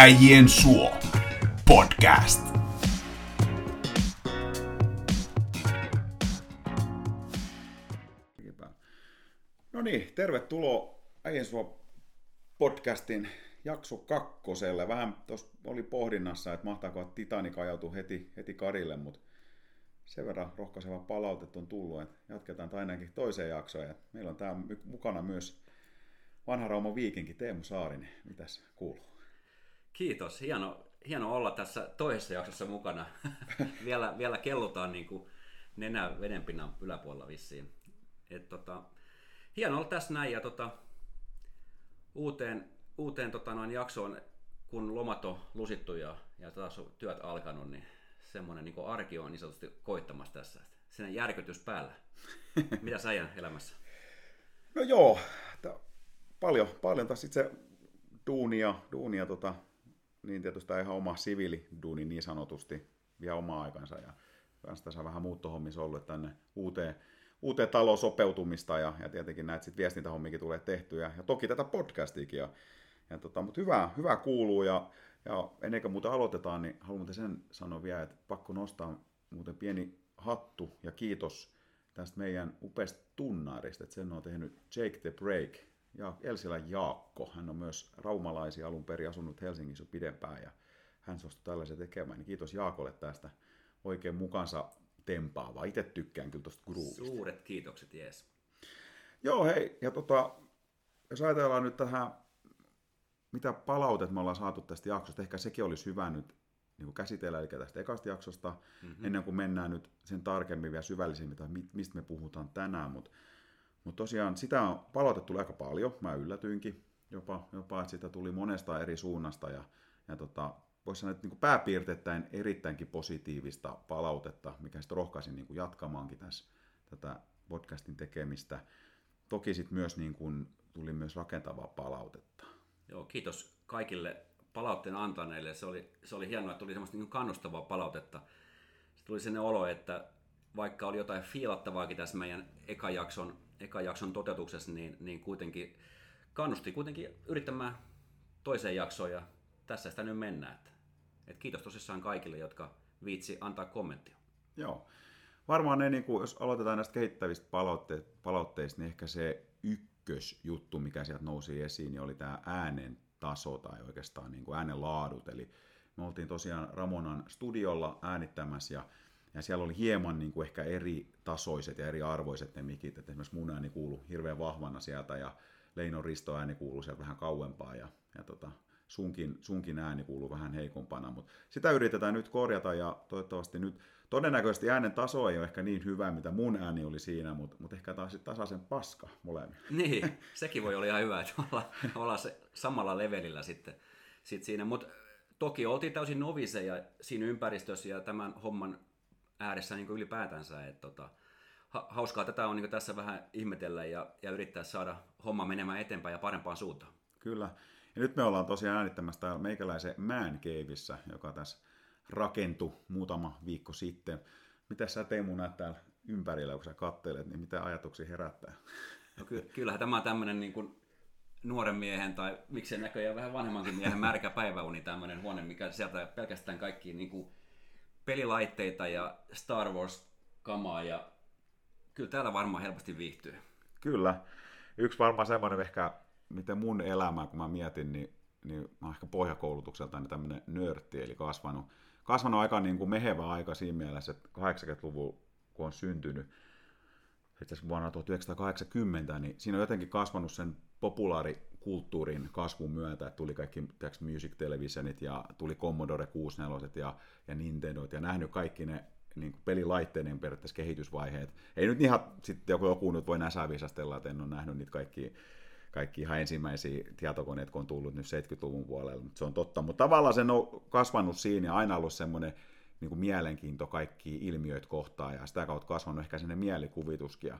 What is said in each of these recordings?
Äijien suo podcast. No niin, tervetuloa Äijien suo podcastin jakso kakkoselle. Vähän tuossa oli pohdinnassa, että mahtaako Titanic ajautua heti, heti karille, mutta sen verran rohkaiseva palautetta on tullut, että jatketaan ainakin toiseen jaksoon. Ja meillä on täällä mukana myös vanha Rauman viikinki Teemu Saarinen. Mitäs kuuluu? Kiitos. Hieno, hieno olla tässä toisessa jaksossa mukana. vielä, vielä kellutaan niin kuin nenä vedenpinnan yläpuolella vissiin. Et tota, hieno olla tässä näin ja tota, uuteen, uuteen tota noin jaksoon, kun lomat on lusittu ja, ja taas on työt alkanut, niin semmoinen niin arki on niin sanotusti koittamassa tässä. Sinne järkytys päällä. Mitä sä elämässä? No joo, paljon, paljon taas itse duunia, duunia tota, niin tietysti ihan oma siviiliduuni niin sanotusti vielä omaa aikansa ja kanssa tässä on vähän muuttohommissa ollut tänne uuteen, uuteen taloon sopeutumista ja, ja tietenkin näitä sitten viestintähommikin tulee tehtyä ja toki tätä podcastiikin ja, ja tota, mutta hyvää, hyvää kuuluu ja, ja ennen kuin muuten aloitetaan, niin haluan muuten sen sanoa vielä, että pakko nostaa muuten pieni hattu ja kiitos tästä meidän upeasta tunnaarista, että sen on tehnyt Jake the Break ja Elsilän Jaakko. Hän on myös raumalaisia alun perin asunut Helsingissä pidempään ja hän suostui tällaisen tekemään. Niin kiitos Jaakolle tästä oikein mukansa tempaavaa. Itse tykkään kyllä tuosta groovista. Suuret kiitokset, jees. Joo, hei, ja tota, jos ajatellaan nyt tähän, mitä palautet me ollaan saatu tästä jaksosta, ehkä sekin olisi hyvä nyt niin käsitellä, eli tästä ekasta jaksosta, mm-hmm. ennen kuin mennään nyt sen tarkemmin vielä syvällisemmin, mistä me puhutaan tänään, mutta mutta tosiaan sitä on palautettu aika paljon, mä yllätyinkin jopa, jopa että sitä tuli monesta eri suunnasta ja, ja tota, voisi sanoa, että niin pääpiirteittäin erittäinkin positiivista palautetta, mikä sitten rohkaisin niin kuin jatkamaankin tässä tätä podcastin tekemistä. Toki sitten myös niin kuin, tuli myös rakentavaa palautetta. Joo, kiitos kaikille palautteen antaneille. Se oli, se oli hienoa, että tuli semmoista niin kannustavaa palautetta. Tuli sinne olo, että vaikka oli jotain fiilattavaakin tässä meidän eka jakson eka jakson toteutuksessa, niin, niin kuitenkin kannusti kuitenkin yrittämään toiseen jaksoon ja tässä sitä nyt mennään. Että, että kiitos tosissaan kaikille, jotka viitsi antaa kommenttia. Joo. Varmaan ne, niin kuin, jos aloitetaan näistä kehittävistä palautteista, palautteista, niin ehkä se ykkösjuttu, mikä sieltä nousi esiin, niin oli tämä äänen taso tai oikeastaan niin kuin äänen laadut. Eli me oltiin tosiaan Ramonan studiolla äänittämässä ja ja siellä oli hieman niin kuin ehkä eri tasoiset ja eri arvoiset ne mikit, että esimerkiksi mun ääni kuului hirveän vahvana sieltä ja Leinon Risto ääni kuului sieltä vähän kauempaa ja, ja tota, sunkin, sunkin ääni kuuluu vähän heikompana, mutta sitä yritetään nyt korjata ja toivottavasti nyt todennäköisesti äänen taso ei ole ehkä niin hyvä, mitä mun ääni oli siinä, mutta, mutta ehkä taas tasaisen paska molemmilla. Niin, sekin voi olla ihan hyvä, että ollaan, ollaan se samalla levelillä sitten, sitten siinä, mutta toki oltiin täysin noviseja siinä ympäristössä ja tämän homman ääressä niin ylipäätänsä. Että tota, hauskaa tätä on niin tässä vähän ihmetellä ja, ja yrittää saada homma menemään eteenpäin ja parempaan suuntaan. Kyllä. Ja nyt me ollaan tosiaan äänittämässä täällä meikäläisen Man Caveissa, joka tässä rakentui muutama viikko sitten. Mitä sä Teemu näet täällä ympärillä, kun sä kattelet, niin mitä ajatuksia herättää? No ky- kyllähän tämä on tämmöinen niin kuin nuoren miehen tai miksei näköjään vähän vanhemmankin miehen märkä päiväuni tämmöinen huone, mikä sieltä pelkästään kaikki niin kuin pelilaitteita ja Star Wars-kamaa ja kyllä täällä varmaan helposti viihtyy. Kyllä. Yksi varmaan semmoinen ehkä, miten mun elämä, kun mä mietin, niin, niin mä oon ehkä pohjakoulutukselta niin tämmöinen nörtti, eli kasvanut, kasvanut aika niin kuin mehevä aika siinä mielessä, että 80-luvun, kun on syntynyt, itse asiassa vuonna 1980, niin siinä on jotenkin kasvanut sen populaarikulttuurin kasvun myötä, tuli kaikki tiiäks, Music Televisionit ja tuli Commodore 64 ja, ja Nintendo ja nähnyt kaikki ne niin kuin pelilaitteiden periaatteessa kehitysvaiheet. Ei nyt ihan sitten joku, joku nyt voi näsää viisastella, että en ole nähnyt niitä kaikki, kaikki ihan ensimmäisiä tietokoneet, kun on tullut nyt 70-luvun puolella, mutta se on totta. Mutta tavallaan se on kasvanut siinä ja aina ollut semmoinen niin kuin mielenkiinto kaikki ilmiöitä kohtaan ja sitä kautta kasvanut ehkä sinne mielikuvituskin.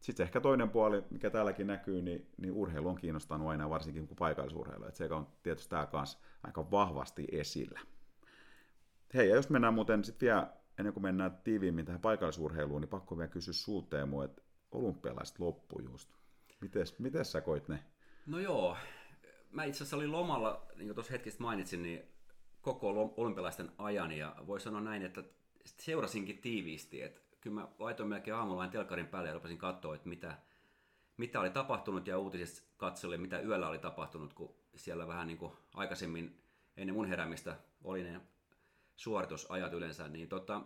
Sitten ehkä toinen puoli, mikä täälläkin näkyy, niin, niin urheilu on kiinnostanut aina varsinkin kuin paikallisurheilu. Että se on tietysti tämä kanssa aika vahvasti esillä. Hei, ja jos mennään muuten sitten vielä, ennen kuin mennään tiiviimmin tähän paikallisurheiluun, niin pakko vielä kysyä sulta Teemu, että olympialaiset loppu just. Mites, mites sä koit ne? No joo, mä itse asiassa olin lomalla, niin kuin tuossa hetkistä mainitsin, niin koko olympialaisten ajan, ja voi sanoa näin, että seurasinkin tiiviisti, että kyllä mä laitoin melkein aamulla telkarin päälle ja rupesin katsoa, että mitä, mitä oli tapahtunut ja uutisista katselin, mitä yöllä oli tapahtunut, kun siellä vähän niin kuin aikaisemmin ennen mun heräämistä oli ne suoritusajat yleensä, niin tota,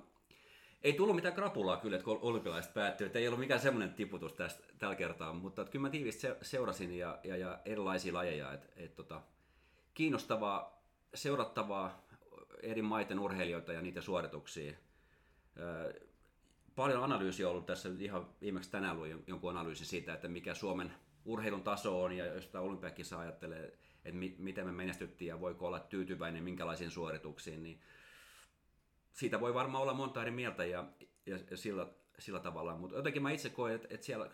ei tullut mitään krapulaa kyllä, että kun olympialaiset päättyi, että ei ollut mikään semmoinen tiputus tästä, tällä kertaa, mutta kyllä mä tiivisti seurasin ja, ja, ja erilaisia lajeja, että et, tota, kiinnostavaa, seurattavaa eri maiden urheilijoita ja niitä suorituksia. Paljon analyysiä ollut tässä ihan viimeksi tänään luin jonkun analyysi siitä, että mikä Suomen urheilun taso on ja jos sitä olympiakissa ajattelee, että mi- miten me menestyttiin ja voiko olla tyytyväinen minkälaisiin suorituksiin, niin siitä voi varmaan olla monta eri mieltä ja, ja, ja sillä, sillä tavalla, mutta jotenkin mä itse koen, että, että siellä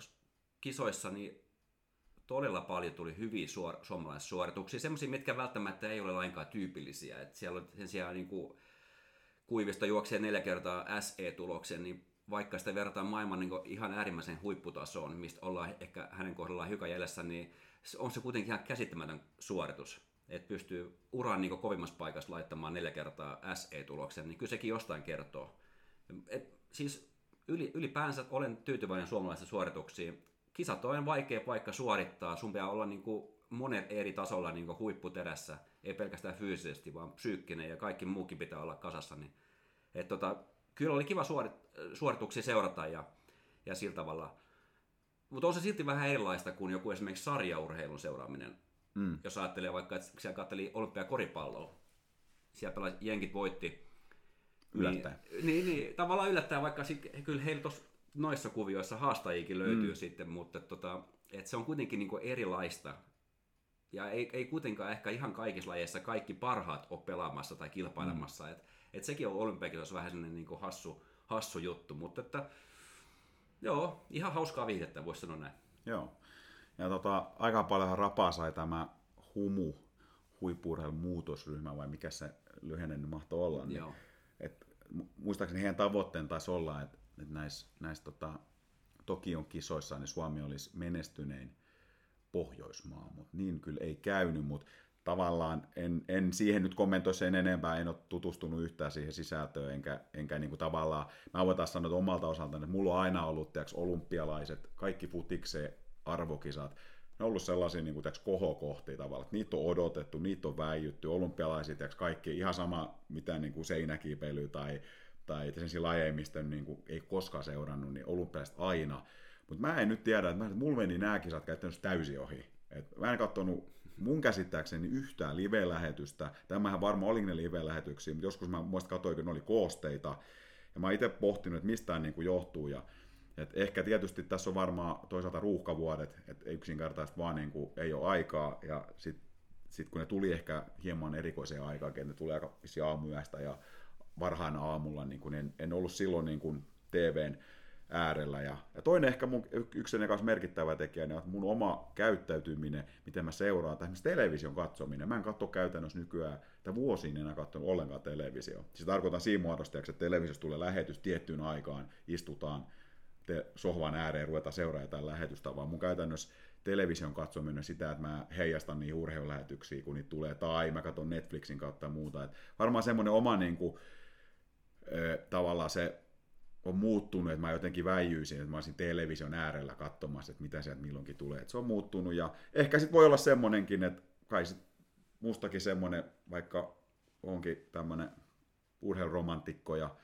kisoissa niin todella paljon tuli hyviä suor- suomalaisia suorituksia, semmoisia, mitkä välttämättä ei ole lainkaan tyypillisiä. että siellä on sen sijaan niin kuin, kuivista juoksee neljä kertaa SE-tuloksen, niin vaikka sitä verrataan maailman niin ihan äärimmäisen huipputasoon, mistä ollaan ehkä hänen kohdallaan hiukan jäljessä, niin on se kuitenkin ihan käsittämätön suoritus. Että pystyy uran niin kovimmassa paikassa laittamaan neljä kertaa SE-tuloksen, niin kyllä sekin jostain kertoo. Et siis ylipäänsä olen tyytyväinen suomalaisiin suorituksiin. Kisat on vaikea paikka suorittaa, sun pitää olla niin kuin monen eri tasolla niin huipputerässä, ei pelkästään fyysisesti, vaan psyykkinen ja kaikki muukin pitää olla kasassa. Niin, et tota, kyllä oli kiva suorit, suorituksia seurata ja, ja sillä tavalla. Mutta on se silti vähän erilaista kuin joku esimerkiksi sarjaurheilun seuraaminen. Mm. Jos ajattelee vaikka, että siellä katseli olympiakoripalloa, siellä pelasi, jenkit voitti. Yllättäen. Niin, niin, niin tavallaan yllättäen, vaikka sit, kyllä heillä tuossa noissa kuvioissa haastajikin löytyy mm. sitten, mutta tota, et se on kuitenkin niinku erilaista. Ja ei, ei kuitenkaan ehkä ihan kaikissa lajeissa kaikki parhaat ole pelaamassa tai kilpailemassa. Mm. Et, et sekin on olympiakisoissa vähän sellainen niinku hassu, hassu juttu, mutta että, joo, ihan hauskaa viihdettä, voisi sanoa näin. Joo. Ja tota, aika paljon rapaa sai tämä HUMU, huippuurheilun muutosryhmä, vai mikä se lyhenne mahtoi olla. Niin, et, muistaakseni heidän tavoitteen taisi olla, että, et näissä näis, tota, Tokion kisoissa niin Suomi olisi menestynein Pohjoismaa, mutta niin kyllä ei käynyt, mutta tavallaan en, en siihen nyt kommentoi sen enempää, en ole tutustunut yhtään siihen sisältöön, enkä, enkä niin kuin tavallaan, mä voin taas sanoa että omalta osaltani, että mulla on aina ollut tiiäks, olympialaiset, kaikki futikseen arvokisat, ne on ollut sellaisia niin kuin, tiiäks, kohokohtia tavallaan, että niitä on odotettu, niitä on väijytty, olympialaiset, tiiäks, kaikki ihan sama mitä niin kuin seinäkiipeily tai, tai sen lajeja, mistä niin kuin, ei koskaan seurannut, niin olympialaiset aina. Mutta mä en nyt tiedä, että, mä, että mulla meni nämä kisat käytännössä täysin ohi. Et mä en katsonut mun käsittääkseni yhtään live-lähetystä. Tämähän varmaan oli ne live-lähetyksiä, mutta joskus mä muista katsoin, kun ne oli koosteita. Ja mä itse pohtinut, että mistä tämä niin johtuu. Ja et ehkä tietysti tässä on varmaan toisaalta ruuhkavuodet, että yksinkertaisesti vaan niin kuin ei ole aikaa, ja sitten sit kun ne tuli ehkä hieman erikoiseen aikaan, että ne tuli aika aamuyöstä ja varhain aamulla, niin kuin en, en ollut silloin niin kuin TVn äärellä. Ja, ja toinen ehkä mun, yksi kanssa merkittävä tekijä, niin on mun oma käyttäytyminen, miten mä seuraan, tai television katsominen. Mä en katso käytännössä nykyään, tai vuosiin enää katsonut ollenkaan televisio. Siis tarkoitan siinä muodosta, että televisiosta tulee lähetys tiettyyn aikaan, istutaan te sohvan ääreen ruveta seuraamaan jotain lähetystä, vaan mun käytännössä television katsominen sitä, että mä heijastan niihin urheilulähetyksiä, kun niitä tulee, tai mä katson Netflixin kautta ja muuta. Et varmaan semmoinen oma niin kuin, tavallaan se on muuttunut, että mä jotenkin väijyisin, että mä olisin television äärellä katsomassa, että mitä sieltä milloinkin tulee. Että se on muuttunut ja ehkä sitten voi olla semmoinenkin, että kai sit mustakin semmoinen, vaikka onkin tämmöinen urheiluromantikko ja,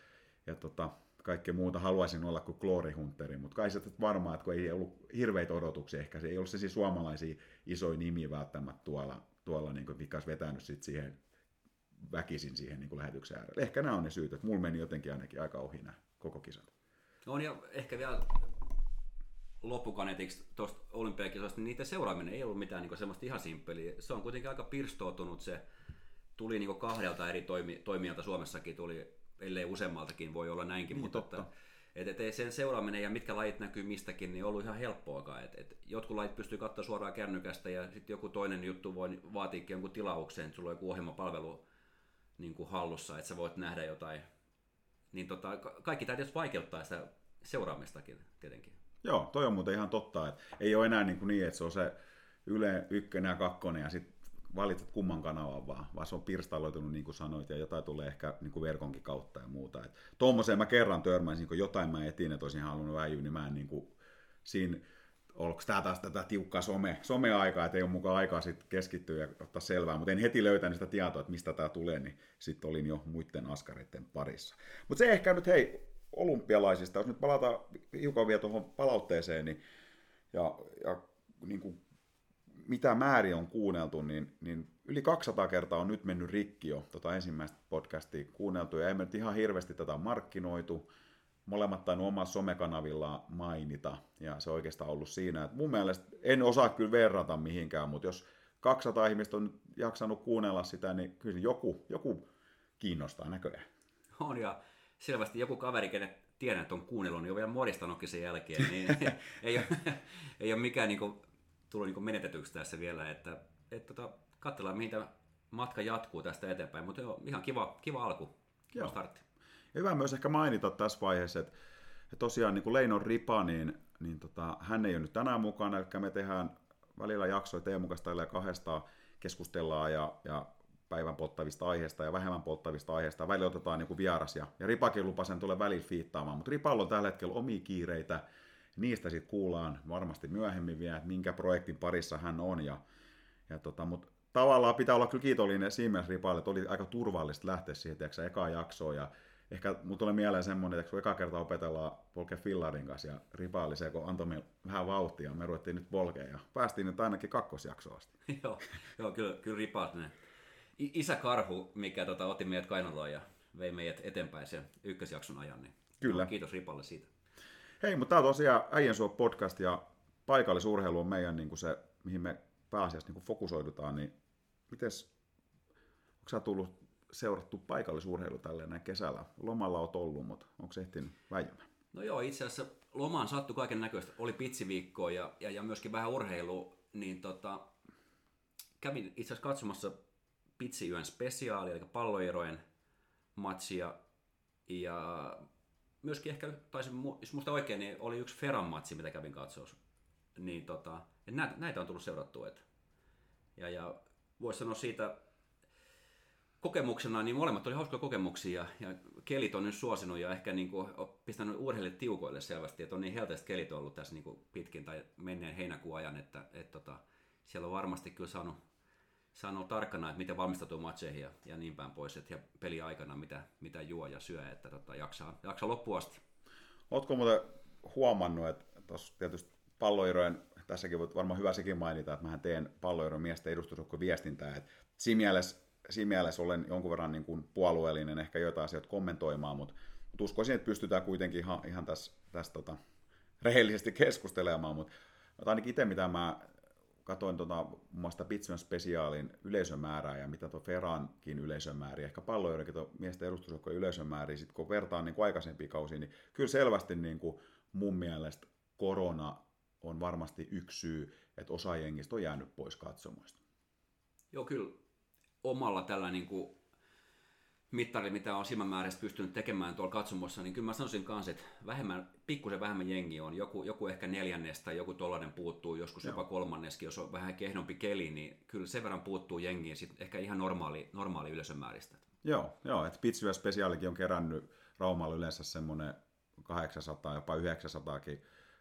ja tota, kaikkea muuta haluaisin olla kuin Glory Hunteri, mutta kai se varmaan, että kun ei ollut hirveitä odotuksia, ehkä se ei ollut siis suomalaisia isoja nimiä välttämättä tuolla, tuolla niin olisi vetänyt sit siihen väkisin siihen niin lähetyksen äärelle. Ehkä nämä on ne syyt, että mulla meni jotenkin ainakin aika ohi nämä koko kisat. On ja ehkä vielä loppukaneetiksi tuosta olympiakisoista, niin niiden seuraaminen ei ollut mitään niin semmoista ihan simppeliä. Se on kuitenkin aika pirstoutunut se, tuli niin kahdelta eri toimi, toimijalta Suomessakin, tuli ellei useammaltakin, voi olla näinkin, niin, mutta että, et, et, sen seuraaminen ja mitkä lajit näkyy mistäkin, niin on ollut ihan helppoakaan. Et, et, jotkut lajit pystyy katsoa suoraan kännykästä ja sitten joku toinen juttu voi vaatiikin jonkun tilaukseen, että sulla on joku ohjelmapalvelu niin kuin hallussa, että sä voit nähdä jotain. Niin tota, kaikki tämä tietysti vaikeuttaa sitä seuraamistakin tietenkin. Joo, toi on muuten ihan totta, että ei ole enää niin, kuin niin että se on se Yle ykkönen ja kakkonen ja sitten valitset kumman kanavan vaan, vaan se on pirstaloitunut niin kuin sanoit ja jotain tulee ehkä niin kuin verkonkin kautta ja muuta. Tuommoiseen mä kerran törmäisin, kun jotain mä etin, että olisin halunnut väijyä, niin mä en niin kuin, siinä onko tämä taas tätä tiukkaa some, someaikaa, että ei ole mukaan aikaa sit keskittyä ja ottaa selvää, mutta en heti löytänyt sitä tietoa, että mistä tämä tulee, niin sitten olin jo muiden askareiden parissa. Mutta se ehkä nyt, hei, olympialaisista, jos nyt palataan hiukan vielä tuohon palautteeseen, niin, ja, ja niin kuin, mitä määrin on kuunneltu, niin, niin yli 200 kertaa on nyt mennyt rikki jo tota ensimmäistä podcastia kuunneltu, ja ei me nyt ihan hirveästi tätä markkinoitu, molemmat tainnut omassa somekanavilla mainita, ja se on oikeastaan ollut siinä, että mun mielestä en osaa kyllä verrata mihinkään, mutta jos 200 ihmistä on jaksanut kuunnella sitä, niin kyllä joku, joku kiinnostaa näköjään. On, ja selvästi joku kaveri, kenet tiedän, että on kuunnellut, niin on vielä modistanutkin sen jälkeen, niin ei, ole, ei ole mikään niin kuin, tullut niin kuin menetetyksi tässä vielä, että, että tota, katsellaan mihin tämä matka jatkuu tästä eteenpäin, mutta joo, ihan kiva, kiva alku, kiva startti. Hyvä myös ehkä mainita tässä vaiheessa, että, tosiaan niin kuin Leinon Ripa, niin, niin tota, hän ei ole nyt tänään mukana, eli me tehdään välillä jaksoja Teemu kanssa ja kahdesta keskustellaan ja, ja päivän polttavista aiheista ja vähemmän polttavista aiheista. Välillä otetaan niin kuin vieras ja, ja Ripakin lupa sen tulee välillä fiittaamaan, mutta Ripalla on tällä hetkellä omia kiireitä. Niistä sitten kuullaan varmasti myöhemmin vielä, että minkä projektin parissa hän on. Ja, ja tota, mutta tavallaan pitää olla kyllä kiitollinen siinä mielessä Ripalle, että oli aika turvallista lähteä siihen, tiedätkö, ekaa jaksoon ja ehkä mun tulee mieleen semmoinen, että kun eka kerta opetellaan polkea fillarin kanssa ja ripa oli se, kun antoi meille vähän vauhtia, me ruvettiin nyt polkea ja päästiin nyt ainakin kakkosjaksoon asti. joo, joo, kyllä, kyllä ripaat ne. Isä Karhu, mikä tota, otti meidät kainaloon ja vei meidät eteenpäin sen ykkösjakson ajan, niin Kyllä. kiitos Ripalle siitä. Hei, mutta tämä on tosiaan Äijän Suo podcast ja paikallisurheilu on meidän niin kuin se, mihin me pääasiassa niin kuin fokusoidutaan, niin mites, onko sä tullut seurattu paikallisurheilu tälleen näin kesällä? Lomalla oot ollut, mutta onko se ehtinyt väijymään? No joo, itse asiassa lomaan sattui kaiken näköistä. Oli pitsiviikkoa ja, ja, ja myöskin vähän urheilua, niin tota, kävin itse asiassa katsomassa pitsiyön spesiaali, eli palloerojen matsia. Ja myöskin ehkä, taisin, jos muista oikein, niin oli yksi Feran matsi, mitä kävin katsoa. Niin tota, näitä, näitä on tullut seurattua. Et. Ja, ja voisi sanoa siitä kokemuksena, niin molemmat oli hauskoja kokemuksia ja kelit on nyt suosinut ja ehkä niin kuin pistänyt urheille tiukoille selvästi, että on niin helteiset kelit ollut tässä niin kuin pitkin tai menneen heinäkuun ajan, että, että tota, siellä on varmasti kyllä saanut, saanut tarkkana, että miten valmistautuu matseihin ja, ja niin päin pois, että ja peli aikana mitä, mitä juo ja syö, että tota, jaksaa, jaksaa loppuun asti. Oletko muuten huomannut, että tuossa tietysti palloirojen, tässäkin voit varmaan hyvä sekin mainita, että mä teen palloiron miesten edustusjoukkojen viestintää, että siinä mielessä siinä mielessä olen jonkun verran niin kuin puolueellinen ehkä jotain asioita kommentoimaan, mutta, mutta uskoisin, että pystytään kuitenkin ihan, ihan tässä, tässä tota, rehellisesti keskustelemaan, mutta, ainakin itse mitä mä katoin muun muassa Pittsburgh spesiaalin yleisömäärää ja mitä tuo Ferankin yleisömääriä, ehkä palloidenkin tuo miesten edustusjoukkojen yleisömääriä, sitten kun vertaan niin aikaisempiin kausiin, niin kyllä selvästi niin kuin mun mielestä korona on varmasti yksi syy, että osa jengistä on jäänyt pois katsomoista. Joo, kyllä omalla tällä niin kuin mittari, mitä on silmämääräistä pystynyt tekemään tuolla katsomossa, niin kyllä mä sanoisin kanssa, että vähemmän, pikkusen vähemmän jengi on. Joku, joku ehkä neljännestä, joku tollainen puuttuu, joskus Joo. jopa kolmanneskin, jos on vähän kehnompi keli, niin kyllä sen verran puuttuu jengiin, sit ehkä ihan normaali, normaali yleisömääristä. Joo, joo että Pitsyä Spesiaalikin on kerännyt Raumalla yleensä semmoinen 800, jopa 900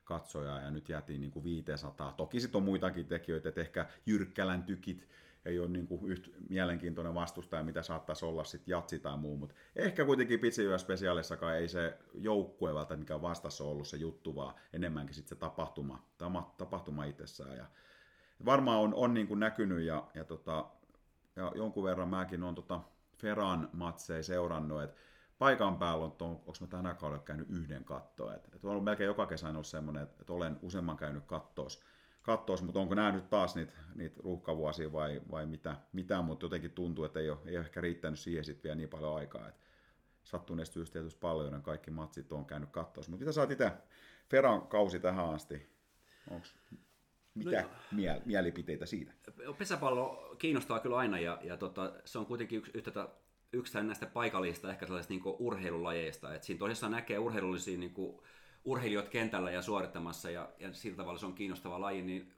katsojaa, ja nyt jäätiin niin kuin 500. Toki sitten on muitakin tekijöitä, että ehkä Jyrkkälän tykit ei ole niin kuin yhtä mielenkiintoinen vastustaja, mitä saattaisi olla sitten jatsi tai muu, mutta ehkä kuitenkin Pitsiyö spesiaalissakaan ei se joukkue välttämättä, mikä on vastassa ollut se juttu, vaan enemmänkin sitten se tapahtuma, tapahtuma itsessään. Ja varmaan on, on niin kuin näkynyt ja, ja, tota, ja jonkun verran mäkin on tota Feran matseja seurannut, että paikan päällä on, onko mä tänä kaudella käynyt yhden kattoa. Et, et on ollut melkein joka kesä ollut semmoinen, että olen useamman käynyt kattoos katsoisi, mutta onko nämä nyt taas niitä, niitä ruuhkavuosia vai, vai mitä, mitä, mutta jotenkin tuntuu, että ei ole, ei ole ehkä riittänyt siihen sitten vielä niin paljon aikaa, että sattuneesta syystä tietysti paljon kaikki matsit on käynyt katsoa. Mutta mitä sä oot itse Feran kausi tähän asti? Onko mitä no, miel- mielipiteitä siitä? Pesäpallo kiinnostaa kyllä aina ja, ja tota, se on kuitenkin yksi, yhtä, yksi näistä paikallisista ehkä sellaisista niin urheilulajeista. Et siinä tosissaan näkee urheilullisia niin kuin, urheilijat kentällä ja suorittamassa ja, ja sillä tavalla se on kiinnostava laji, niin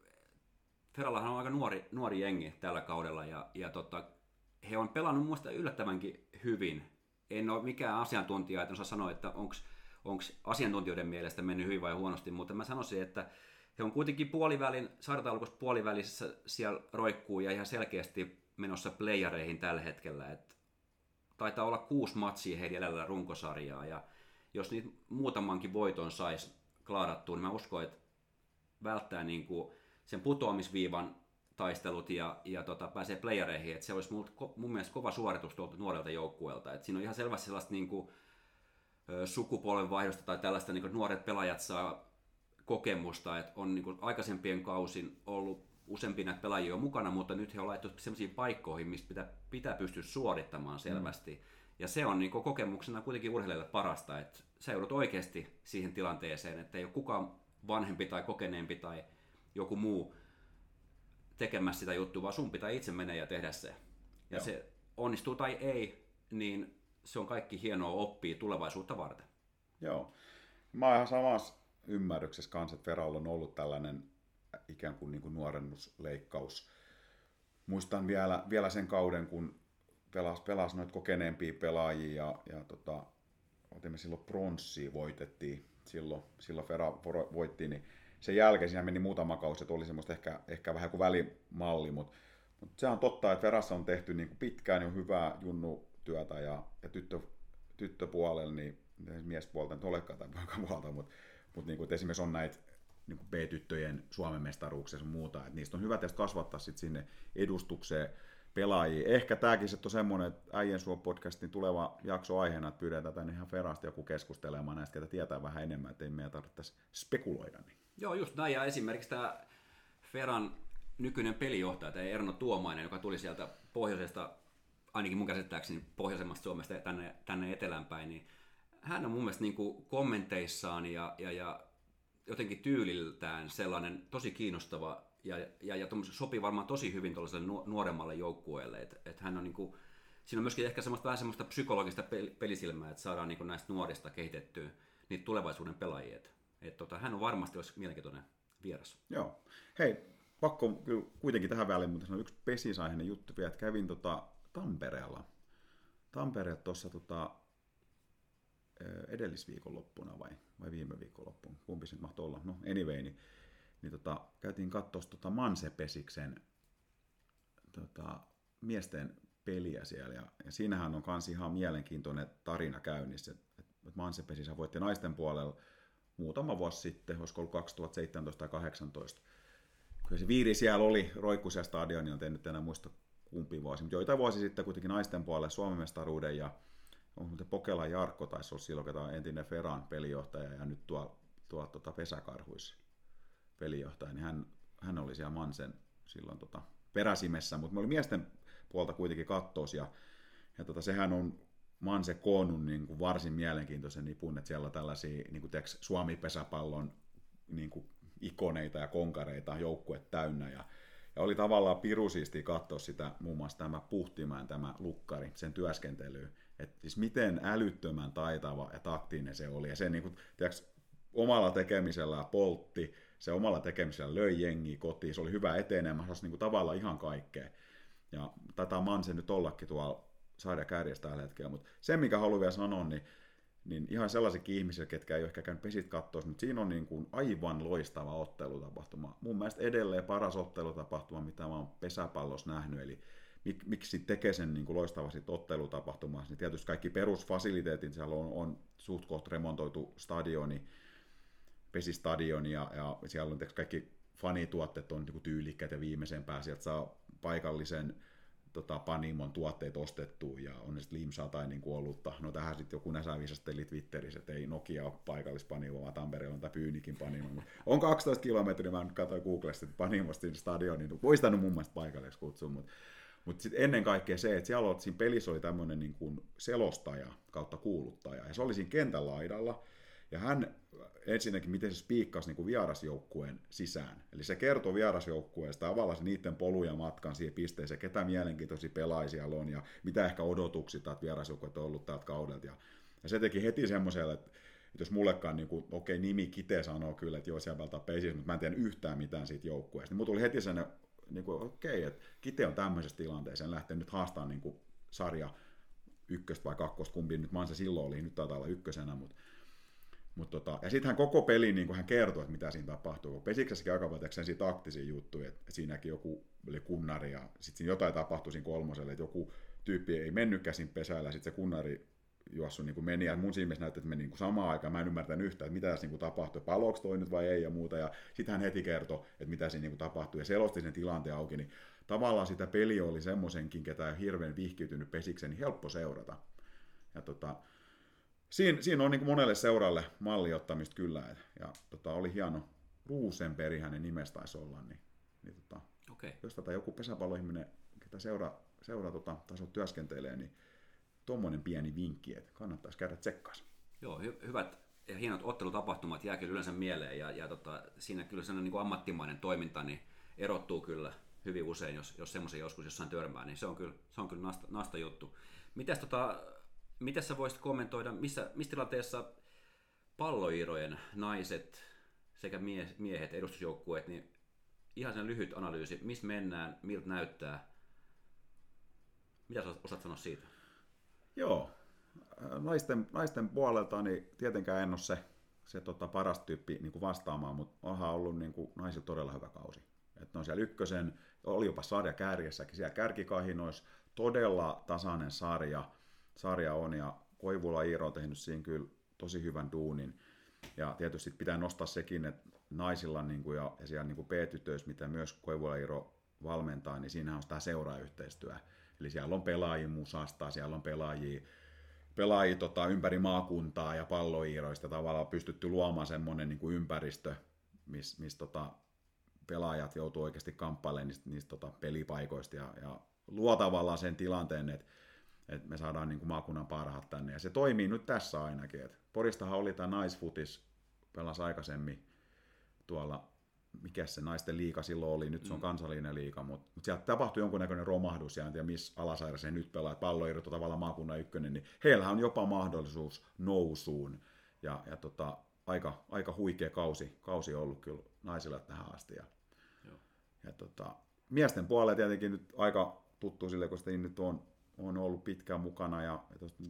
Ferallahan on aika nuori, nuori jengi tällä kaudella ja, ja tota, he on pelannut muista yllättävänkin hyvin. En ole mikään asiantuntija, että osaa sanoa, että onko asiantuntijoiden mielestä mennyt hyvin vai huonosti, mutta mä sanoisin, että he on kuitenkin puolivälin, sarjataulukossa puolivälissä siellä roikkuu ja ihan selkeästi menossa playereihin tällä hetkellä. Et taitaa olla kuusi matsia heidän edellä runkosarjaa ja jos niitä muutamankin voiton saisi klaadattua, niin mä uskon, että välttää niin kuin sen putoamisviivan taistelut ja, ja tota, pääsee playereihin, että se olisi mun, mun mielestä kova suoritus tuolta nuorelta joukkueelta. Et siinä on ihan selvästi sellaista niin kuin, sukupolvenvaihdosta tai tällaista, niin kuin nuoret pelaajat saa kokemusta, että on niin kuin aikaisempien kausin ollut useampia näitä pelaajia mukana, mutta nyt he on laittu sellaisiin paikkoihin, mistä pitää, pitää pystyä suorittamaan selvästi. Mm. Ja se on niin kokemuksena kuitenkin urheilijalle parasta, että sä joudut oikeasti siihen tilanteeseen, että ei ole kukaan vanhempi tai kokeneempi tai joku muu tekemässä sitä juttua, vaan sun pitää itse mennä ja tehdä se. Ja Joo. se onnistuu tai ei, niin se on kaikki hienoa oppia tulevaisuutta varten. Joo. Mä oon ihan samassa ymmärryksessä kanssa, että Ferralla on ollut tällainen ikään kuin, niin kuin nuorennusleikkaus. Muistan vielä, vielä sen kauden, kun pelas, pelas noita kokeneempia pelaajia ja, ja tota, otimme silloin pronssia voitettiin, silloin, silloin Ferra voitti, niin sen jälkeen siinä meni muutama kausi, että oli semmoista ehkä, ehkä vähän kuin välimalli, mutta, mutta se on totta, että Ferrassa on tehty niin kuin pitkään niin hyvää junnutyötä ja, ja tyttö, tyttöpuolella, niin miespuolta nyt olekaan tai puolta, mutta, mutta niin kuin, esimerkiksi on näitä niin kuin B-tyttöjen Suomen mestaruuksia ja muuta, että niistä on hyvä tietysti kasvattaa sit sinne edustukseen pelaajia. Ehkä tämäkin sitten on semmoinen, että Äijän Suo podcastin tuleva jakso aiheena, että pyydetään tänne ihan ferasti joku keskustelemaan näistä, ketä tietää vähän enemmän, että ei meidän tarvitse spekuloida. Niin. Joo, just näin. Ja esimerkiksi tämä Feran nykyinen pelijohtaja, tämä Erno Tuomainen, joka tuli sieltä pohjoisesta, ainakin mun käsittääkseni pohjoisemmasta Suomesta tänne, tänne etelänpäin, niin hän on mun mielestä niin kuin kommenteissaan ja, ja, ja jotenkin tyyliltään sellainen tosi kiinnostava ja, ja, ja sopii varmaan tosi hyvin tuollaiselle nuoremmalle joukkueelle. Että et hän on niin kuin, siinä on myöskin ehkä semmoista, vähän semmoista psykologista pelisilmää, että saadaan niin näistä nuorista kehitettyä niitä tulevaisuuden pelaajia. Et, et tota, hän on varmasti olisi mielenkiintoinen vieras. Joo. Hei, pakko kuitenkin tähän väliin, mutta se on yksi pesisaiheinen juttu vielä, että kävin tota Tampereella. Tampereella tuossa tota, edellisviikonloppuna vai, vai viime viikonloppuna, kumpi se mahtoi olla, no anyway, niin, niin tota, käytiin katsoa tota Mansepesiksen tota, miesten peliä siellä, ja, ja siinähän on myös ihan mielenkiintoinen tarina käynnissä, et, et Mansepesissä voitti naisten puolella muutama vuosi sitten, olisiko ollut 2017 tai 2018. Kyllä se viiri siellä oli, roikkuisia stadionia, en nyt enää muista kumpi vuosi, mutta joitain vuosi sitten kuitenkin naisten puolelle Suomen mestaruuden ja on muuten Pokela Jarkko taisi olla silloin, ketä on entinen Feran pelijohtaja ja nyt tuo, tuo tuota pesäkarhuis pelijohtaja, niin hän, hän oli siellä Mansen silloin tota, peräsimessä, mutta me oli miesten puolta kuitenkin kattos ja, ja tota, sehän on Manse koonnut niin kuin varsin mielenkiintoisen nipun, että siellä on tällaisia niin kuin Suomi-pesäpallon niin kuin ikoneita ja konkareita joukkue täynnä ja ja oli tavallaan pirusiisti katsoa sitä, muun muassa tämä Puhtimäen, tämä lukkari, sen työskentelyä. Että siis miten älyttömän taitava ja taktinen se oli. Ja se niin kuin, tiedätkö, omalla tekemisellä poltti, se omalla tekemisellä löi jengiä kotiin, se oli hyvä etenemä, se niin kuin tavallaan ihan kaikkea. Ja tätä Manse nyt ollakin tuolla saada kärjestä tällä hetkellä, mutta se mikä haluan vielä sanoa, niin, niin ihan sellaisikin ihmisiä, ketkä ei ole ehkä käynyt pesit katsoa, mutta siinä on niin kuin aivan loistava ottelutapahtuma. Mun mielestä edelleen paras ottelutapahtuma, mitä mä oon pesäpallossa nähnyt, eli mik, miksi tekee sen niin kuin loistavasti ottelutapahtumassa, niin tietysti kaikki perusfasiliteetit, siellä on, on suht remontoitu stadioni, pesistadioni, ja, ja siellä on kaikki fanituotteet on niin tyylikkäitä viimeisempää, sieltä saa paikallisen tota, Panimon tuotteet ostettu ja on ne sitten limsaa tai niin olutta. No tähän sitten joku näsä viisasteli Twitterissä, että ei Nokia ole paikallispanimo, vaan Tampere on tämä Pyynikin panimo. On 12 kilometriä, mä nyt katsoin Googlesta, että Panimosta stadionin, niin voisi mun mielestä paikalliseksi kutsua, mutta mutta sitten ennen kaikkea se, että siellä, siinä pelissä oli tämmöinen niin kuin selostaja kautta kuuluttaja, ja se oli siinä kentän laidalla, ja hän ensinnäkin, miten se spiikkasi niin kuin vierasjoukkueen sisään. Eli se kertoi vierasjoukkueesta tavallaan niiden poluja matkan siihen pisteeseen, ketä mielenkiintoisia pelaajia on, ja mitä ehkä odotuksia täältä vierasjoukkueet on ollut täältä kaudelta. Ja, ja se teki heti semmoiselle, että jos mullekaan, niin okei, nimi Kite sanoo kyllä, että joo, siellä valtaa peisissä, mutta mä en tiedä yhtään mitään siitä joukkueesta. Niin mulla tuli heti sen, niin kuin, okei, että Kite on tämmöisessä tilanteessa, en lähteä nyt haastamaan niin kuin, sarja ykköstä vai kakkosta, kumpi nyt vaan se silloin oli, nyt taitaa olla ykkösenä, mutta Mut tota, ja sitten hän koko peli niin hän kertoi, että mitä siinä tapahtuu. Pesiksessäkin aika paljon sen taktisia juttuja, että siinäkin joku oli kunnari ja sitten siinä jotain tapahtui siinä kolmoselle, että joku tyyppi ei mennyt käsin pesällä, sitten se kunnari juossu niin kuin meni, ja mun silmissä näytti, että meni niin kuin samaan aikaan, mä en ymmärtänyt yhtään, että mitä tässä niin kuin tapahtui, paloiko toi nyt vai ei ja muuta, ja sitten hän heti kertoi, että mitä siinä niin kuin tapahtui, ja selosti sen tilanteen auki, niin tavallaan sitä peli oli semmoisenkin, ketä ei hirveän vihkiytynyt pesiksen, niin helppo seurata. Ja tota, siinä, siinä on niin kuin monelle seuralle malli ottamista kyllä, et, ja tota, oli hieno, Ruusenperi hänen nimestä taisi olla, niin, niin tota, okay. jos tätä joku pesäpalloihminen, ketä seura, seura tota, taso työskentelee, niin tuommoinen pieni vinkki, että kannattaisi käydä tsekkaas. Joo, hy- hyvät ja hienot ottelutapahtumat jää kyllä yleensä mieleen ja, ja tota, siinä kyllä sellainen niin ammattimainen toiminta niin erottuu kyllä hyvin usein, jos, jos semmoisen joskus jossain törmää, niin se on kyllä, se on kyllä nasta, nasta juttu. Mitäs tota, miten sä voisit kommentoida, missä, missä tilanteessa palloirojen naiset sekä mie- miehet, edustusjoukkueet, niin ihan sen lyhyt analyysi, missä mennään, miltä näyttää, mitä sä osaat sanoa siitä? Joo, naisten, naisten puolelta niin tietenkään en ole se, se tota, paras tyyppi niin kuin vastaamaan, mutta onhan ollut niin kuin, naisilla todella hyvä kausi. Että on siellä ykkösen, oli jopa sarja kärjessäkin, siellä kärkikahinoissa, todella tasainen sarja, sarja on, ja Koivula Iiro on tehnyt siinä kyllä tosi hyvän duunin. Ja tietysti pitää nostaa sekin, että naisilla niin kuin, ja, ja siellä niin B-tytöissä, mitä myös Koivula Iiro valmentaa, niin siinä on sitä seurayhteistyö. Eli siellä on pelaajia musasta, siellä on pelaajia, pelaajia tota, ympäri maakuntaa ja palloiiroista tavallaan pystytty luomaan semmoinen niin kuin ympäristö, missä mis, tota, pelaajat joutuu oikeasti kamppailemaan niistä, niistä tota, pelipaikoista ja, ja luo tavallaan sen tilanteen, että, että me saadaan niin kuin maakunnan parhaat tänne. Ja se toimii nyt tässä ainakin. Et Poristahan oli tämä naisfutis, pelasi aikaisemmin tuolla mikä se naisten liika silloin oli, nyt se on mm. kansallinen liika, mutta, mutta sieltä tapahtui jonkunnäköinen romahdus, ja en tiedä missä alasaira se nyt pelaa, että pallo irto tavallaan maakunnan ykkönen, niin heillä on jopa mahdollisuus nousuun, ja, ja tota, aika, aika huikea kausi, kausi ollut kyllä naisilla tähän asti. Ja, Joo. ja tota, miesten puolella tietenkin nyt aika tuttu sille, koska nyt on, on ollut pitkään mukana, ja,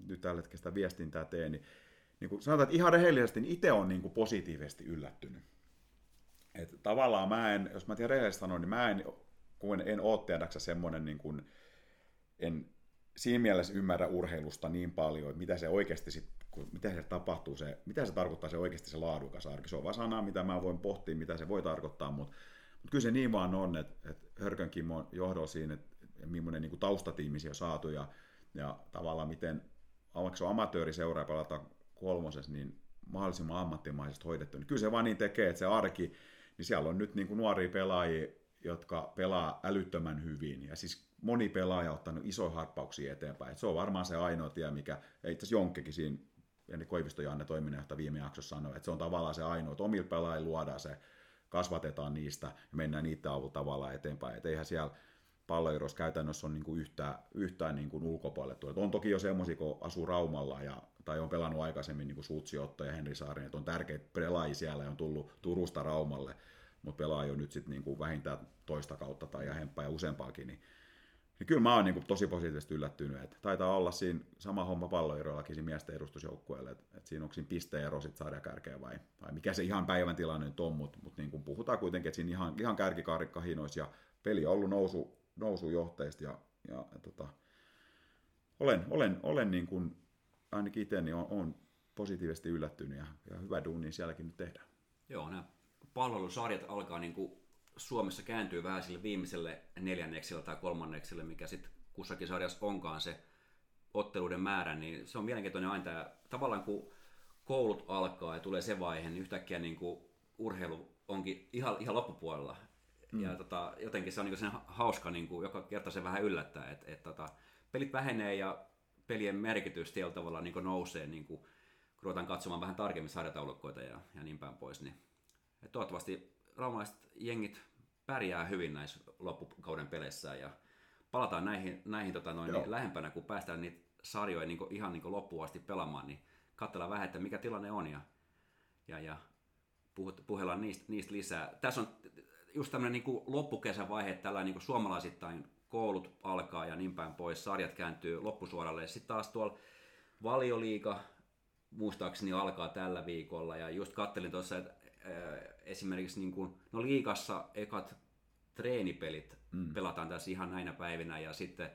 nyt tällä hetkellä sitä viestintää teen, niin, niin kuin sanotaan, että ihan rehellisesti, niin itse on niin kuin positiivisesti yllättynyt et tavallaan mä en, jos mä tiedän rehellisesti sanoa, niin mä en, kun en ole tiedäksä semmoinen, niin kuin, en siinä mielessä ymmärrä urheilusta niin paljon, että mitä se oikeasti sit, mitä se tapahtuu, se, mitä se tarkoittaa se oikeasti se laadukas arki. Se on vaan sana, mitä mä voin pohtia, mitä se voi tarkoittaa, mutta, mutta kyllä se niin vaan on, että, että Hörkön Kimmo johdolla siinä, että millainen niin kuin taustatiimi on saatu ja, ja tavallaan miten, vaikka se on amatööriseura pelata kolmosessa, niin mahdollisimman ammattimaisesti hoidettu, niin kyllä se vaan niin tekee, että se arki, niin siellä on nyt niin kuin nuoria pelaajia, jotka pelaa älyttömän hyvin. Ja siis moni pelaaja on ottanut isoja harppauksia eteenpäin. Et se on varmaan se ainoa tie, mikä, itse asiassa Jonkkekin siinä, Jenni Koivisto Janne toiminnanjohtaja viime jaksossa sanoi, että se on tavallaan se ainoa, että omilla pelaajilla luodaan se, kasvatetaan niistä ja mennään niitä avulla tavallaan eteenpäin. Että eihän siellä palloirossa käytännössä on niin kuin yhtään, yhtään niin kuin ulkopuolelle tullut. On toki jo semmoisia, kun asuu Raumalla ja, tai on pelannut aikaisemmin niin kuin Suutsi Otto ja Henri Saarinen, että on tärkeitä pelaajia siellä ja on tullut Turusta Raumalle, mutta pelaa jo nyt sitten niin kuin vähintään toista kautta tai lähempää ja useampaakin, niin, niin kyllä mä oon niin kuin tosi positiivisesti yllättynyt, että taitaa olla siinä sama homma palloiroillakin siinä miesten edustusjoukkueelle, että, että siinä onko siinä pisteero sitten sarjakärkeä vai, vai mikä se ihan päivän tilanne nyt on, mutta, mutta niin puhutaan kuitenkin, että siinä ihan, ihan kärkikahinoissa ja peli on ollut nousu, nousujohteista ja, ja, ja tota, olen, olen, olen niin kuin, ainakin itse niin on, on positiivisesti yllättynyt ja, ja hyvä duuni sielläkin nyt tehdään. Joo, nämä palvelusarjat alkaa niin kuin Suomessa kääntyy vähän sille viimeiselle neljännekselle tai kolmannekselle, mikä sitten kussakin sarjassa onkaan se otteluiden määrä, niin se on mielenkiintoinen aina tämä, tavallaan kun koulut alkaa ja tulee se vaihe, niin yhtäkkiä niin kuin urheilu onkin ihan, ihan loppupuolella. Mm. Ja tota, jotenkin se on niin sen hauska, niin kuin, joka kerta se vähän yllättää, että et, tota, pelit vähenee ja pelien merkitys tietyllä tavalla niin nousee, niin kuin, kun ruvetaan katsomaan vähän tarkemmin sarjataulukkoita ja, ja niin päin pois. Niin, et toivottavasti raumalaiset jengit pärjää hyvin näissä loppukauden peleissä ja palataan näihin, näihin tota noin, niin lähempänä, kun päästään niitä sarjoja niin ihan niin loppuun asti pelaamaan, niin katsellaan vähän, että mikä tilanne on ja ja, ja puhut, puhellaan niistä, niistä lisää. Tässä on just tämmöinen niin loppukesän vaihe, tällainen niin suomalaisittain koulut alkaa ja niin päin pois, sarjat kääntyy loppusuoralle. Sitten taas tuolla valioliiga muistaakseni alkaa tällä viikolla ja just kattelin tuossa, että äh, esimerkiksi niin kuin, no liikassa ekat treenipelit mm. pelataan tässä ihan näinä päivinä ja sitten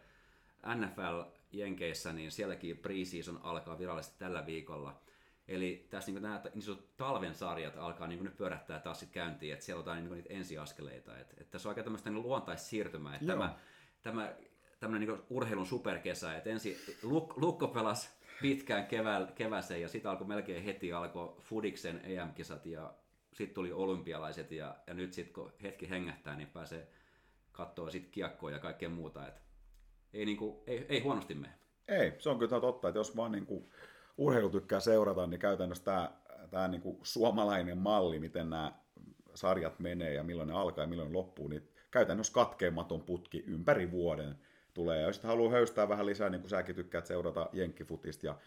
NFL Jenkeissä, niin sielläkin preseason alkaa virallisesti tällä viikolla. Eli tässä niin nämä niin talven sarjat alkaa niin nyt pyörähtää taas sit käyntiin, että siellä on niin niitä ensiaskeleita. Että, että tässä on aika tämmöistä niin luontaissiirtymää, että tämä, tämä tämmöinen niin urheilun superkesä, että ensin Luk, Lukko pelasi pitkään kevää, keväsen ja sitten alkoi melkein heti alkoi Fudiksen EM-kisat ja sitten tuli olympialaiset ja, ja nyt sitten kun hetki hengähtää, niin pääsee katsoa sitten kiekkoa ja kaikkea muuta. Et ei, niinku, ei, ei huonosti mene. Ei, se on kyllä totta, että jos vaan niinku urheilu tykkää seurata, niin käytännössä tämä, tämä niinku suomalainen malli, miten nämä sarjat menee ja milloin ne alkaa ja milloin ne loppuu, niin käytännössä katkeamaton putki ympäri vuoden tulee. Ja jos haluaa höystää vähän lisää, niin kuin säkin tykkäät seurata jenkkifutista ja,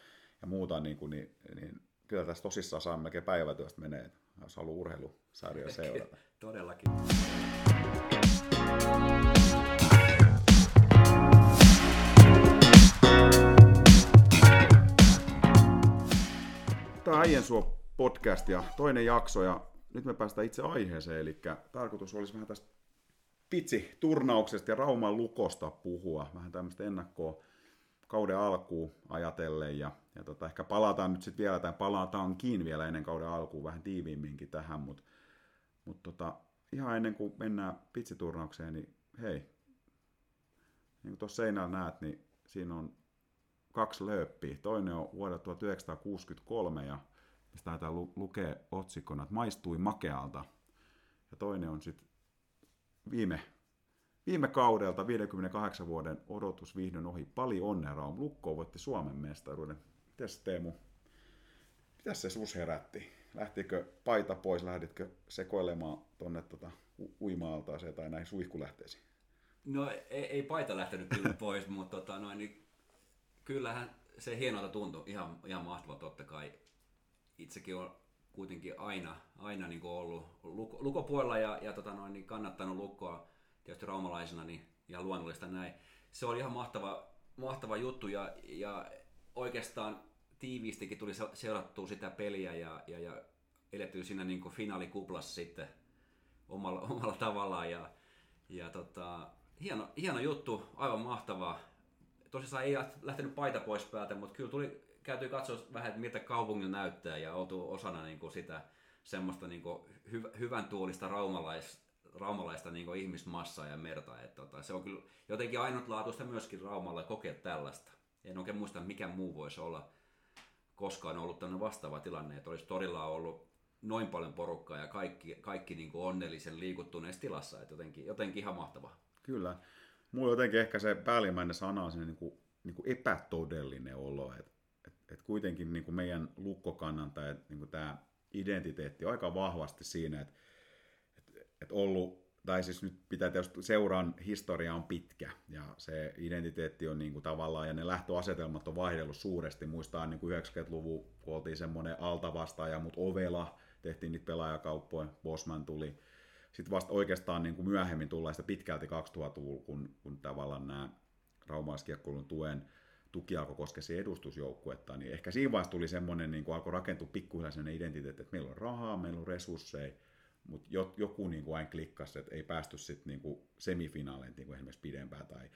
ja muuta, niin, kuin, niin, niin kyllä tässä tosissaan saa melkein päivätyöstä menee, jos haluaa urheilusarjoja seurata. Todellakin. Tämä on Äijänsuo podcast ja toinen jakso ja nyt me päästään itse aiheeseen, eli tarkoitus olisi vähän tästä pitsi-turnauksesta ja Rauman lukosta puhua, vähän tämmöistä ennakkoa kauden alkuun ajatellen ja, ja tota, ehkä palataan nyt sitten vielä, tai palataankin vielä ennen kauden alkuun vähän tiiviimminkin tähän, mutta mut tota, ihan ennen kuin mennään pitsiturnaukseen, niin hei, niin kuin tuossa seinällä näet, niin siinä on kaksi lööppiä. Toinen on vuodelta 1963 ja mistä taitaa lu- lukea otsikkona, että maistui makealta. Ja toinen on sitten viime, viime kaudelta 58 vuoden odotus vihdoin ohi. Pali onnea Raum. Lukko voitti Suomen mestaruuden. Mitäs Teemu? Mitäs se sus herätti? Lähtikö paita pois, lähditkö sekoilemaan tuonne tota, uima-altaaseen tai näihin suihkulähteisiin? No ei, ei paita lähtenyt kyllä pois, mutta tota, noin, niin, kyllähän se hienolta tuntui. Ihan, ihan mahtava totta kai. Itsekin on kuitenkin aina, aina niin kuin ollut luko, lukopuolella ja, ja tota noin, niin kannattanut lukkoa tietysti raumalaisena niin ihan luonnollista näin. Se oli ihan mahtava, mahtava juttu ja, ja oikeastaan tiiviistikin tuli seurattua sitä peliä ja, ja, ja elettyä siinä niin kuin finaalikuplassa sitten omalla, omalla tavallaan ja, ja tota, hieno, hieno juttu, aivan mahtavaa. Tosissaan ei lähtenyt paita pois päältä, mutta kyllä tuli käyty katsoa vähän, että miltä kaupungilla näyttää ja oltu osana niin kuin sitä semmoista niin kuin hy- hyvän tuolista raumalais, raumalaista niin kuin ihmismassaa ja merta. Että tota, se on kyllä jotenkin ainutlaatuista myöskin Raumalla kokea tällaista. En oikein muista, mikä muu voisi olla koskaan ollut tämmöinen vastaava tilanne, että olisi torilla ollut noin paljon porukkaa ja kaikki, kaikki niin kuin onnellisen liikuttuneessa tilassa. Että jotenkin, jotenkin ihan mahtavaa. Kyllä. Mulla jotenkin ehkä se päällimmäinen sana on niin kuin, niin kuin epätodellinen olo, että et kuitenkin niin kuin meidän lukkokannan tai niin kuin tämä identiteetti on aika vahvasti siinä, että et, et ollut, tai siis nyt pitää tietysti seuraan historia on pitkä, ja se identiteetti on niin kuin tavallaan, ja ne lähtöasetelmat on vaihdellut suuresti, muistaa niin kuin 90-luvun, kun oltiin semmoinen altavastaaja, mutta ovela, tehtiin niitä pelaajakauppoja, Bosman tuli, sitten vasta oikeastaan niin kuin myöhemmin tullaan sitä pitkälti 2000-luvulla, kun, kun tavallaan nämä raumaiskiekkoilun tuen tuki alkoi koskea edustusjoukkuetta, niin ehkä siinä vaiheessa tuli semmoinen, niin kuin alkoi rakentua pikkuhiljaa sellainen identiteetti, että meillä on rahaa, meillä on resursseja, mutta joku niin kuin aina klikkasi, että ei päästy sitten niin kuin semifinaaleihin niin kuin esimerkiksi pidempään. Tai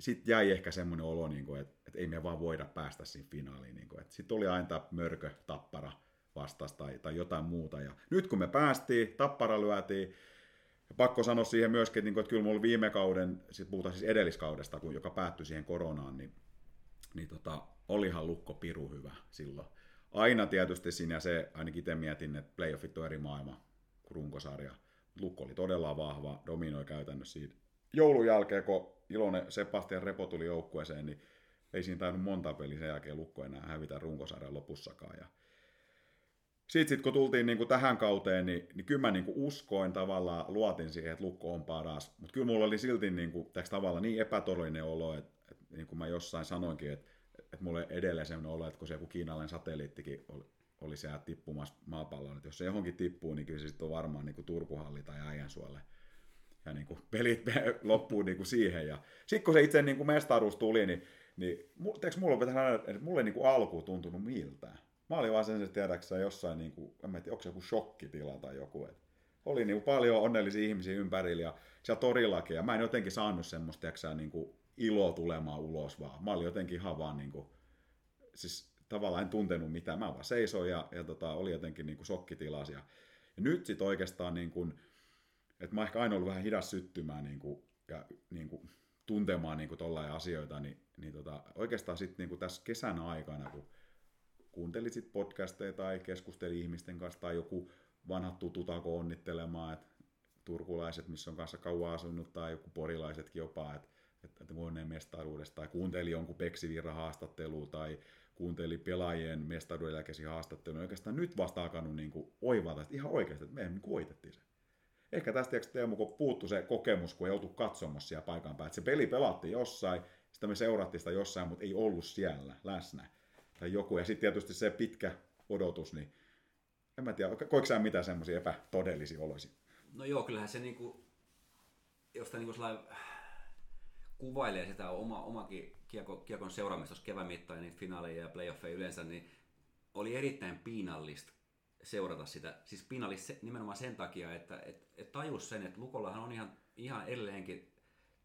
sitten jäi ehkä semmoinen olo, niin kuin, että, että ei me vaan voida päästä siinä finaaliin. Niin sitten oli aina mörkö, tappara vastas tai, tai jotain muuta. Ja nyt kun me päästiin, tappara lyötiin, ja pakko sanoa siihen myöskin, että, niin kuin, kyllä mulla viime kauden, sit puhutaan siis edelliskaudesta, kun, joka päättyi siihen koronaan, niin niin tota, olihan lukko piru hyvä silloin. Aina tietysti siinä se, ainakin itse mietin, että playoffit on eri maailma kuin runkosarja. Lukko oli todella vahva, dominoi käytännössä siitä. Joulun jälkeen, kun Ilonen Sebastian Repo tuli joukkueeseen, niin ei siinä tainnut monta peliä sen jälkeen Lukko enää hävitä runkosarjan lopussakaan. Ja sitten sit, kun tultiin niin kuin tähän kauteen, niin, niin kyllä mä niin kuin uskoin tavallaan, luotin siihen, että Lukko on paras. Mutta kyllä mulla oli silti niin kuin, niin epätodellinen olo, että niin kuin mä jossain sanoinkin, että, että mulle edelleen sellainen olo, että kun se joku kiinalainen satelliittikin oli, oli siellä tippumassa maapalloon. Että jos se johonkin tippuu, niin kyllä se sitten on varmaan niin kuin Turkuhalli tai Äijänsuolle. Ja niin kuin pelit loppuu niin kuin siihen. Ja sitten kun se itse niin kuin mestaruus tuli, niin, niin teekö mulla pitää että mulle niin kuin alkuun tuntunut miltään. Mä olin vaan sen, että tiedäksä jossain, niin kuin, en tiedä, onko se joku shokkitila tai joku. Että oli niin kuin paljon onnellisia ihmisiä ympärillä ja siellä torillakin. Ja mä en jotenkin saanut semmoista, tiedäksä, niin kuin ilo tulemaan ulos vaan. Mä olin jotenkin ihan vaan niin kuin, siis tavallaan en tuntenut mitään. Mä vaan seisoin ja, ja tota, oli jotenkin niin kuin. Ja, ja nyt sitten oikeastaan, niin kuin, että mä ehkä aina ollut vähän hidas syttymään niin kuin, ja niin kuin, tuntemaan niin kuin asioita, niin, niin tota, oikeastaan sitten niin tässä kesän aikana, kun kuuntelit sit podcasteja tai keskusteli ihmisten kanssa tai joku vanhat tutut alkoi onnittelemaan, että turkulaiset, missä on kanssa kauan asunut, tai joku porilaisetkin jopa, että, että, että voineen mestaruudesta, tai kuunteli jonkun Peksivirran haastattelua, tai kuunteli pelaajien mestaruuden jälkeisiä haastatteluja, oikeastaan nyt vasta alkanut niin kuin oivata, että ihan oikeasti, että me niin voitettiin se. Ehkä tästä tiedätkö, Teemu, kun puuttu se kokemus, kun joutui katsomassa siellä paikan päällä, se peli pelattiin jossain, sitä me seurattiin sitä jossain, mutta ei ollut siellä läsnä. Tai joku, ja sitten tietysti se pitkä odotus, niin en mä tiedä, koiko sä mitään semmoisia epätodellisia oloisia? No joo, kyllähän se niinku, josta niinku kuvailee sitä oma, omakin kiekon, kiekon seuraamista kevään mittaan, niitä finaaleja ja playoffeja yleensä, niin oli erittäin piinallista seurata sitä. Siis piinallista nimenomaan sen takia, että et, et tajus sen, että Lukollahan on ihan, ihan edelleenkin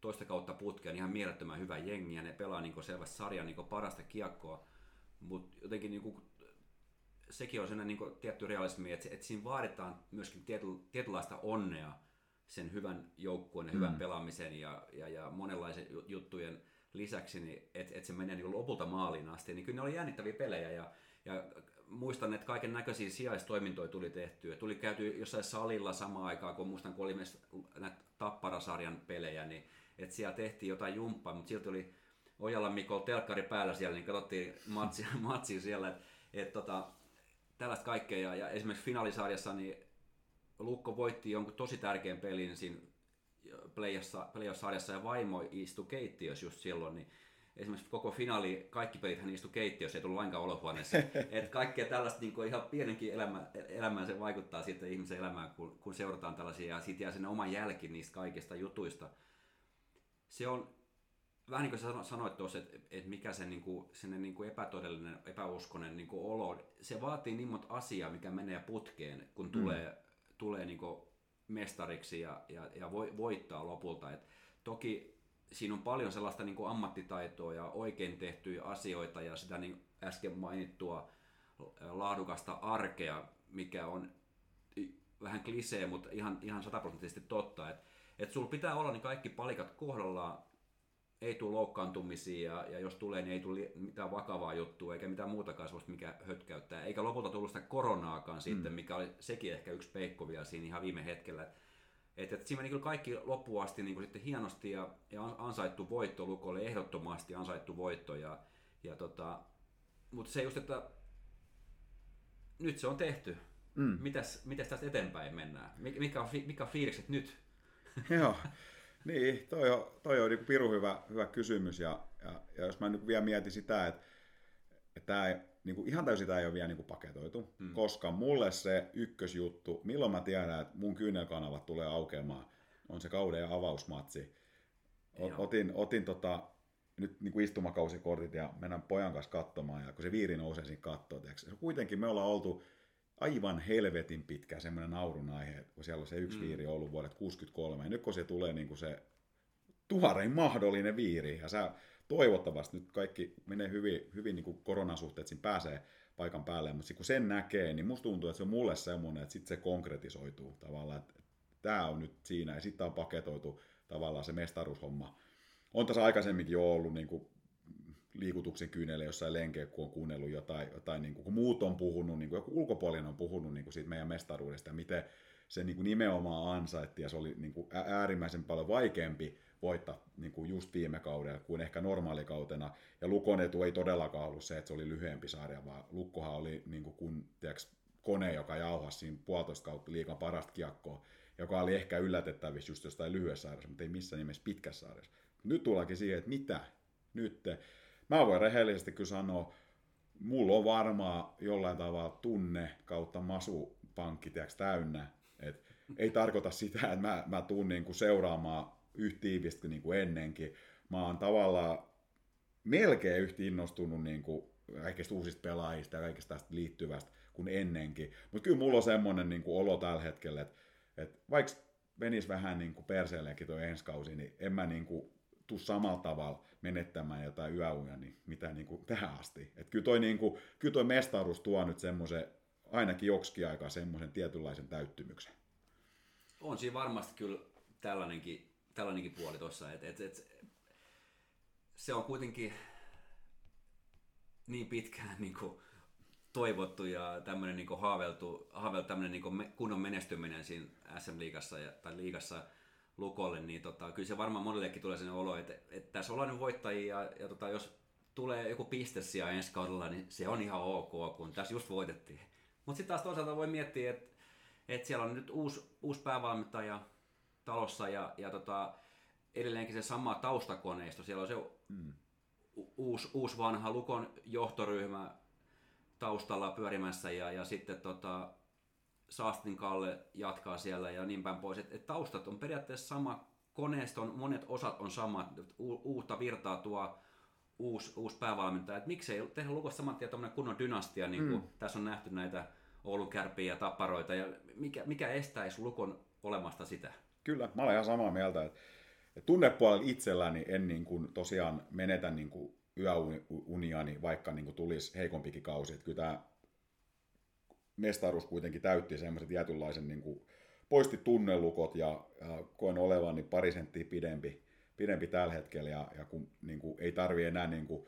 toista kautta putkeen ihan mielettömän hyvä jengi ja ne pelaa niin selvästi sarjan niin parasta kiekkoa, mutta jotenkin niin sekin on sellainen niin tietty realismi, että, että siinä vaaditaan myöskin tiety, tietynlaista onnea sen hyvän joukkueen ja hyvän mm. pelaamisen ja, ja, ja monenlaisen juttujen lisäksi, niin että et se menee niin lopulta maaliin asti, niin kyllä ne oli jännittäviä pelejä ja, ja muistan, että kaiken näköisiä sijaistoimintoja tuli tehtyä. Tuli käyty jossain salilla samaan aikaan, kun muistan, kun oli myös näitä Tapparasarjan pelejä, niin että siellä tehtiin jotain jumppaa, mutta silti oli Ojala Mikko telkkari päällä siellä, niin katsottiin matsia, matsia siellä, että et, tota, tällaista kaikkea. Ja, ja esimerkiksi finaalisarjassa niin Lukko voitti jonkun tosi tärkeän pelin siinä playoff-sarjassa ja vaimo istui keittiössä just silloin, niin esimerkiksi koko finaali, kaikki pelit hän istui keittiössä, ei tullut lainkaan olohuoneessa. että kaikkea tällaista niin kuin ihan pienenkin elämä, elämään se vaikuttaa sitten ihmisen elämään, kun, kun seurataan tällaisia ja sitten jää sinne oma jälki niistä kaikista jutuista. Se on vähän niin kuin sä sanoit tuossa, että, että mikä se niin kuin, niin kuin epätodellinen, epäuskonen niin kuin olo, se vaatii niin monta asiaa, mikä menee putkeen, kun mm. tulee, tulee niin mestariksi ja, ja, ja voittaa lopulta. Et toki siinä on paljon sellaista niin ammattitaitoa ja oikein tehtyjä asioita ja sitä niin äsken mainittua laadukasta arkea, mikä on vähän klisee, mutta ihan, ihan sataprosenttisesti totta. Että et sulla pitää olla niin kaikki palikat kohdallaan ei tule loukkaantumisia ja, ja jos tulee, niin ei tule mitään vakavaa juttua eikä mitään muutakaan sellaista, mikä hötkäyttää. Eikä lopulta tullut sitä koronaakaan mm. sitten, mikä oli sekin ehkä yksi peikko vielä siinä ihan viime hetkellä. Et, et siinä meni kyllä kaikki loppuun asti niin kuin sitten hienosti ja, ja ansaittu voitto Lukolle, ehdottomasti ansaittu voitto. Ja, ja tota, mutta se just, että nyt se on tehty. Mm. Mitäs, mitäs tästä eteenpäin mennään? Mikä on, mikä on fiilikset nyt? Joo, niin, toi on, toi on niin piru hyvä, hyvä kysymys. Ja, ja, ja jos mä nyt vielä mietin sitä, että, että tämä niin kuin ihan täysin tämä ei ole vielä niin kuin paketoitu, hmm. koska mulle se ykkösjuttu, milloin mä tiedän, että mun kyynelkanavat tulee aukeamaan, on se kauden avausmatsi. O, otin, otin tota, nyt niin kuin istumakausikortit ja mennään pojan kanssa katsomaan, ja kun se viiri nousee siinä kattoon, kuitenkin me ollaan oltu aivan helvetin pitkä semmoinen naurun aihe, kun siellä on se yksi mm. viiri ollut vuodet 63, ja nyt kun se tulee niin kuin se tuharein mahdollinen viiri, ja sä toivottavasti nyt kaikki menee hyvin, hyvin niin kuin koronasuhteet, siinä pääsee paikan päälle, mutta kun sen näkee, niin musta tuntuu, että se on mulle semmoinen, että sitten se konkretisoituu tavallaan, että tämä on nyt siinä, ja sitten on paketoitu tavallaan se mestaruushomma. On tässä aikaisemminkin jo ollut niin kuin liikutuksen kyynelle jossain lenkeä, kun on kuunnellut jotain, jotain niin kuin, kun muut on puhunut, niin kuin joku ulkopuolinen on puhunut niin kuin siitä meidän mestaruudesta miten se niin kuin nimenomaan ansaitti ja se oli niin kuin äärimmäisen paljon vaikeampi voittaa niin kuin just viime kaudella kuin ehkä normaalikautena. Ja Lukon etu ei todellakaan ollut se, että se oli lyhyempi sarja, vaan Lukkohan oli niin kuin kun, tiiäks, kone, joka jauhasi siinä puolitoista kautta liikan parasta kiekkoa, joka oli ehkä yllätettävissä just jostain lyhyessä sarjassa, mutta ei missään nimessä pitkässä sarjassa. Nyt tullaankin siihen, että mitä nyt mä voin rehellisesti kyllä sanoa, mulla on varmaan jollain tavalla tunne kautta masupankki tiiäks, täynnä. Et ei tarkoita sitä, että mä, mä tuun niinku seuraamaan yhtä tiivisti niin kuin ennenkin. Mä oon tavallaan melkein yhtä innostunut niin kuin kaikista uusista pelaajista ja kaikista tästä liittyvästä kuin ennenkin. Mutta kyllä mulla on semmoinen niin kuin olo tällä hetkellä, että, että vaikka menisi vähän niin kuin perseelleenkin tuo ensi kausi, niin en mä niin kuin tuu samalla tavalla menettämään jotain yöunia, niin mitä niin kuin tähän asti. Et kyllä toi, niin kuin, kyllä toi mestaruus tuo nyt semmoisen, ainakin joksikin aikaa semmoisen tietynlaisen täyttymyksen. On siinä varmasti kyllä tällainenkin, tällainenkin puoli tuossa, että et, et, se on kuitenkin niin pitkään niin kuin toivottu ja tämmöinen niin haaveltu, haaveltu tämmöinen niin kunnon menestyminen siinä SM-liigassa ja, tai liigassa Lukolle, niin tota, kyllä se varmaan monellekin tulee sellainen olo, että, että tässä ollaan nyt voittajia ja, ja tota, jos tulee joku piste siellä ensi kaudella, niin se on ihan ok, kun tässä just voitettiin. Mutta sitten taas toisaalta voi miettiä, että, että siellä on nyt uusi, uusi päävalmentaja talossa ja, ja tota, edelleenkin se sama taustakoneisto. Siellä on se mm. uusi, uusi vanha Lukon johtoryhmä taustalla pyörimässä ja, ja sitten tota, Saastin Kalle jatkaa siellä ja niin päin pois. Et, et taustat on periaatteessa sama, koneiston monet osat on samat, U, uutta virtaa tuo uusi, uusi päävalmentaja. Et miksei tehdä Lukossa saman tien kunnon dynastia, niin kuin mm. tässä on nähty näitä Oulun kärpiä ja tapparoita, ja mikä, mikä estäisi Lukon olemasta sitä? Kyllä, mä olen ihan samaa mieltä, että tunnepuolella itselläni en niin kuin tosiaan menetä niin kuin yöuniani, vaikka niin kuin tulisi heikompikin kausi. Että kyllä tämä mestaruus kuitenkin täytti semmoiset tietynlaisen, niin kuin, poisti tunnelukot ja, ja koen olevani niin pari senttiä pidempi, pidempi tällä hetkellä ja, ja kun niin kuin, ei tarvi enää niin kuin,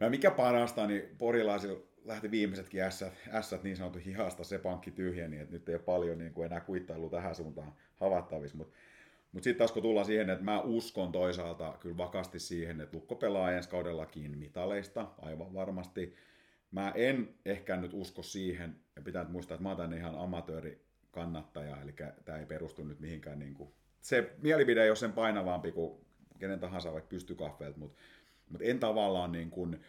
ja mikä parasta, niin porilaisilla lähti viimeisetkin ässät, ässät niin sanottu hihasta, se pankki tyhjeni, että nyt ei ole paljon niin kuin enää kuittailu tähän suuntaan havattavissa, mutta mutta sitten taas kun tullaan siihen, että mä uskon toisaalta kyllä vakasti siihen, että Lukko pelaa ensi kaudellakin mitaleista, aivan varmasti. Mä en ehkä nyt usko siihen, ja pitää nyt muistaa, että mä oon ihan amatööri kannattaja, eli tämä ei perustu nyt mihinkään niin kuin, se mielipide ei ole sen painavampi kuin kenen tahansa vaikka pystykahveilta, mutta, mutta en tavallaan niin kuin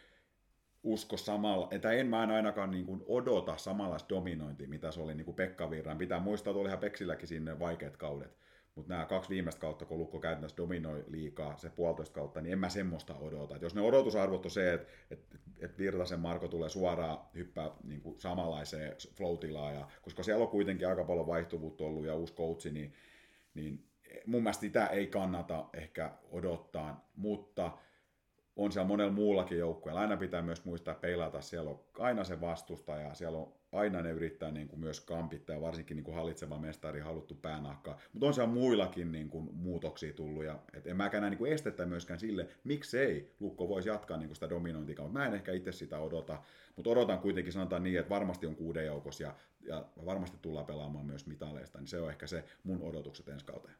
usko samalla, että en mä en ainakaan niin kuin odota samanlaista dominointia, mitä se oli niin kuin Pekka Virran. Pitää muistaa, että olihan Peksilläkin sinne vaikeat kaudet. Mutta nämä kaksi viimeistä kautta, kun Lukko käytännössä dominoi liikaa se puolitoista kautta, niin en mä semmoista odota. Et jos ne odotusarvot on se, että et, et Virtasen Marko tulee suoraan hyppää niin kuin samanlaiseen flow ja, koska siellä on kuitenkin aika paljon vaihtuvuutta ollut ja uusi coachi, niin, niin mun mielestä sitä ei kannata ehkä odottaa, mutta on siellä monella muullakin joukkueella. Aina pitää myös muistaa peilata, siellä on aina se vastustaja, siellä on aina ne yrittää niin kuin myös kampittaa, ja varsinkin niin kuin hallitseva mestari haluttu päänahkaa. Mutta on siellä muillakin niin kuin muutoksia tullut, ja et en mäkään näe niin kuin estettä myöskään sille, miksei Lukko voisi jatkaa niin kuin sitä dominointikaa. Mä en ehkä itse sitä odota, mutta odotan kuitenkin, sanotaan niin, että varmasti on kuuden joukossa, ja, ja varmasti tullaan pelaamaan myös mitaleista, niin se on ehkä se mun odotukset ensi kauteen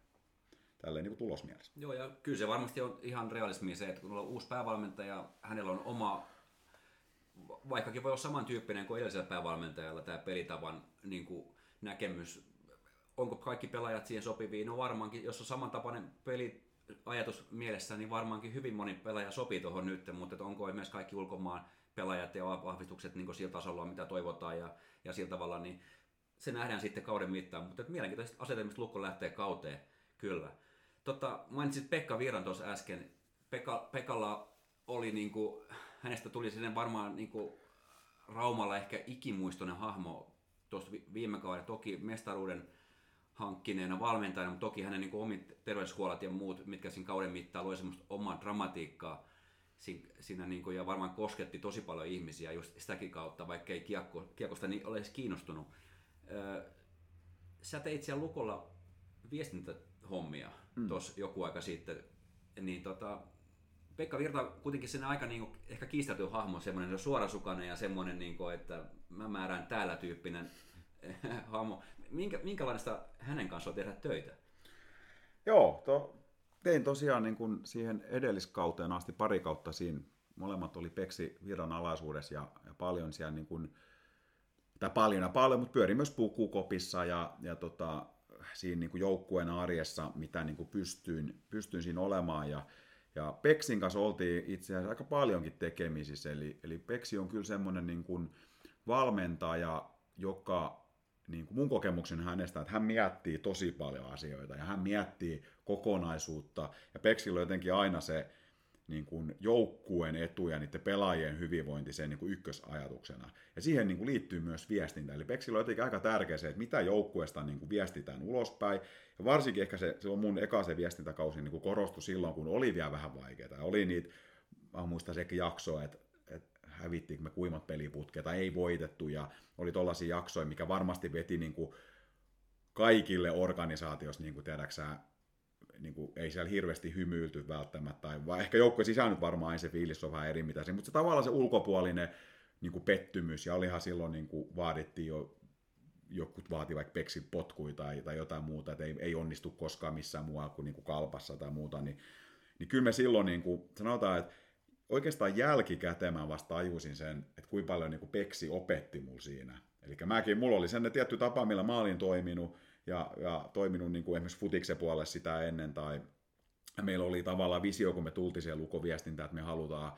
tälleen niin tulosmielessä. Joo, ja kyllä se varmasti on ihan realismi se, että kun on uusi päävalmentaja, hänellä on oma, vaikkakin voi olla samantyyppinen kuin edellisellä päävalmentajalla tämä pelitavan niin kuin näkemys, onko kaikki pelaajat siihen sopivia, no varmaankin, jos on samantapainen peli, ajatus mielessä, niin varmaankin hyvin moni pelaaja sopii tuohon nyt, mutta onko myös kaikki ulkomaan pelaajat ja vahvistukset niin sillä tasolla, mitä toivotaan ja, ja sillä tavalla, niin se nähdään sitten kauden mittaan, mutta mielenkiintoista asetelmista Lukko lähtee kauteen, kyllä. Tota, mainitsit Pekka Virran tuossa äsken. Pekka, Pekalla oli niinku, hänestä tuli sinne varmaan niinku Raumalla ehkä ikimuistoinen hahmo tuossa viime kauden. Toki mestaruuden hankkineena valmentajana, mutta toki hänen niinku omit terveyshuolat ja muut, mitkä siinä kauden mittaan loi semmoista omaa dramatiikkaa siinä niinku, ja varmaan kosketti tosi paljon ihmisiä just sitäkin kautta, vaikka ei kiekko, kiekosta niin ole edes kiinnostunut. Öö, sä teit siellä Lukolla viestintähommia mm. tuossa joku aika sitten, niin tota, Pekka Virta kuitenkin sen aika niin kuin, ehkä kiistelty hahmo, semmoinen suorasukainen ja semmoinen, niin kuin, että mä määrään täällä tyyppinen hahmo. Minkä, minkälaista hänen kanssaan tehdä töitä? Joo, to, tein tosiaan niin kuin siihen edelliskauteen asti pari kautta siinä. Molemmat oli Peksi Virran alaisuudessa ja, ja paljon siellä niin kuin, tai paljon ja paljon, mutta pyöri myös pukukopissa ja, ja tota, siinä niin kuin joukkueen arjessa, mitä niin kuin pystyin, pystyin siinä olemaan. Ja, Ja Peksin kanssa oltiin itse asiassa aika paljonkin tekemisissä, eli, eli Peksi on kyllä semmoinen niin kuin valmentaja, joka niin kuin mun kokemuksen hänestä, että hän miettii tosi paljon asioita ja hän miettii kokonaisuutta. Ja Peksillä on jotenkin aina se niin kuin joukkueen etu ja niiden pelaajien hyvinvointi sen niin kuin ykkösajatuksena. Ja siihen niin kuin liittyy myös viestintä. Eli Peksillä on jotenkin aika tärkeä se, että mitä joukkueesta niin kuin viestitään ulospäin. Ja varsinkin ehkä se, on mun eka se viestintäkausi niin kuin korostui silloin, kun oli vielä vähän vaikeaa. Oli niitä, mä muistan sekin jaksoa, että, että hävittiinkö me kuimat peliputket tai ei voitettu. Ja oli tollaisia jaksoja, mikä varmasti veti niin kuin kaikille organisaatiossa, niin kuin tiedäksä, niin kuin, ei siellä hirveästi hymyilty välttämättä, tai vai ehkä joukkojen sisään nyt varmaan ei se fiilis on vähän eri mitä se, mutta se tavallaan se ulkopuolinen niin kuin pettymys, ja olihan silloin niin kuin vaadittiin jo, joku vaati vaikka peksin potkui tai, tai jotain muuta, että ei, ei onnistu koskaan missään muualla kuin, niin kuin kalpassa tai muuta, niin, niin kyllä me silloin niin kuin, sanotaan, että oikeastaan jälkikäteen mä vasta tajusin sen, että kuinka paljon niin kuin peksi opetti mulla siinä. Eli mäkin, mulla oli sen tietty tapa, millä mä olin toiminut, ja, ja toiminut niin kuin esimerkiksi futiksen puolella sitä ennen, tai meillä oli tavallaan visio, kun me tultiin siihen lukoviestintään, että me halutaan,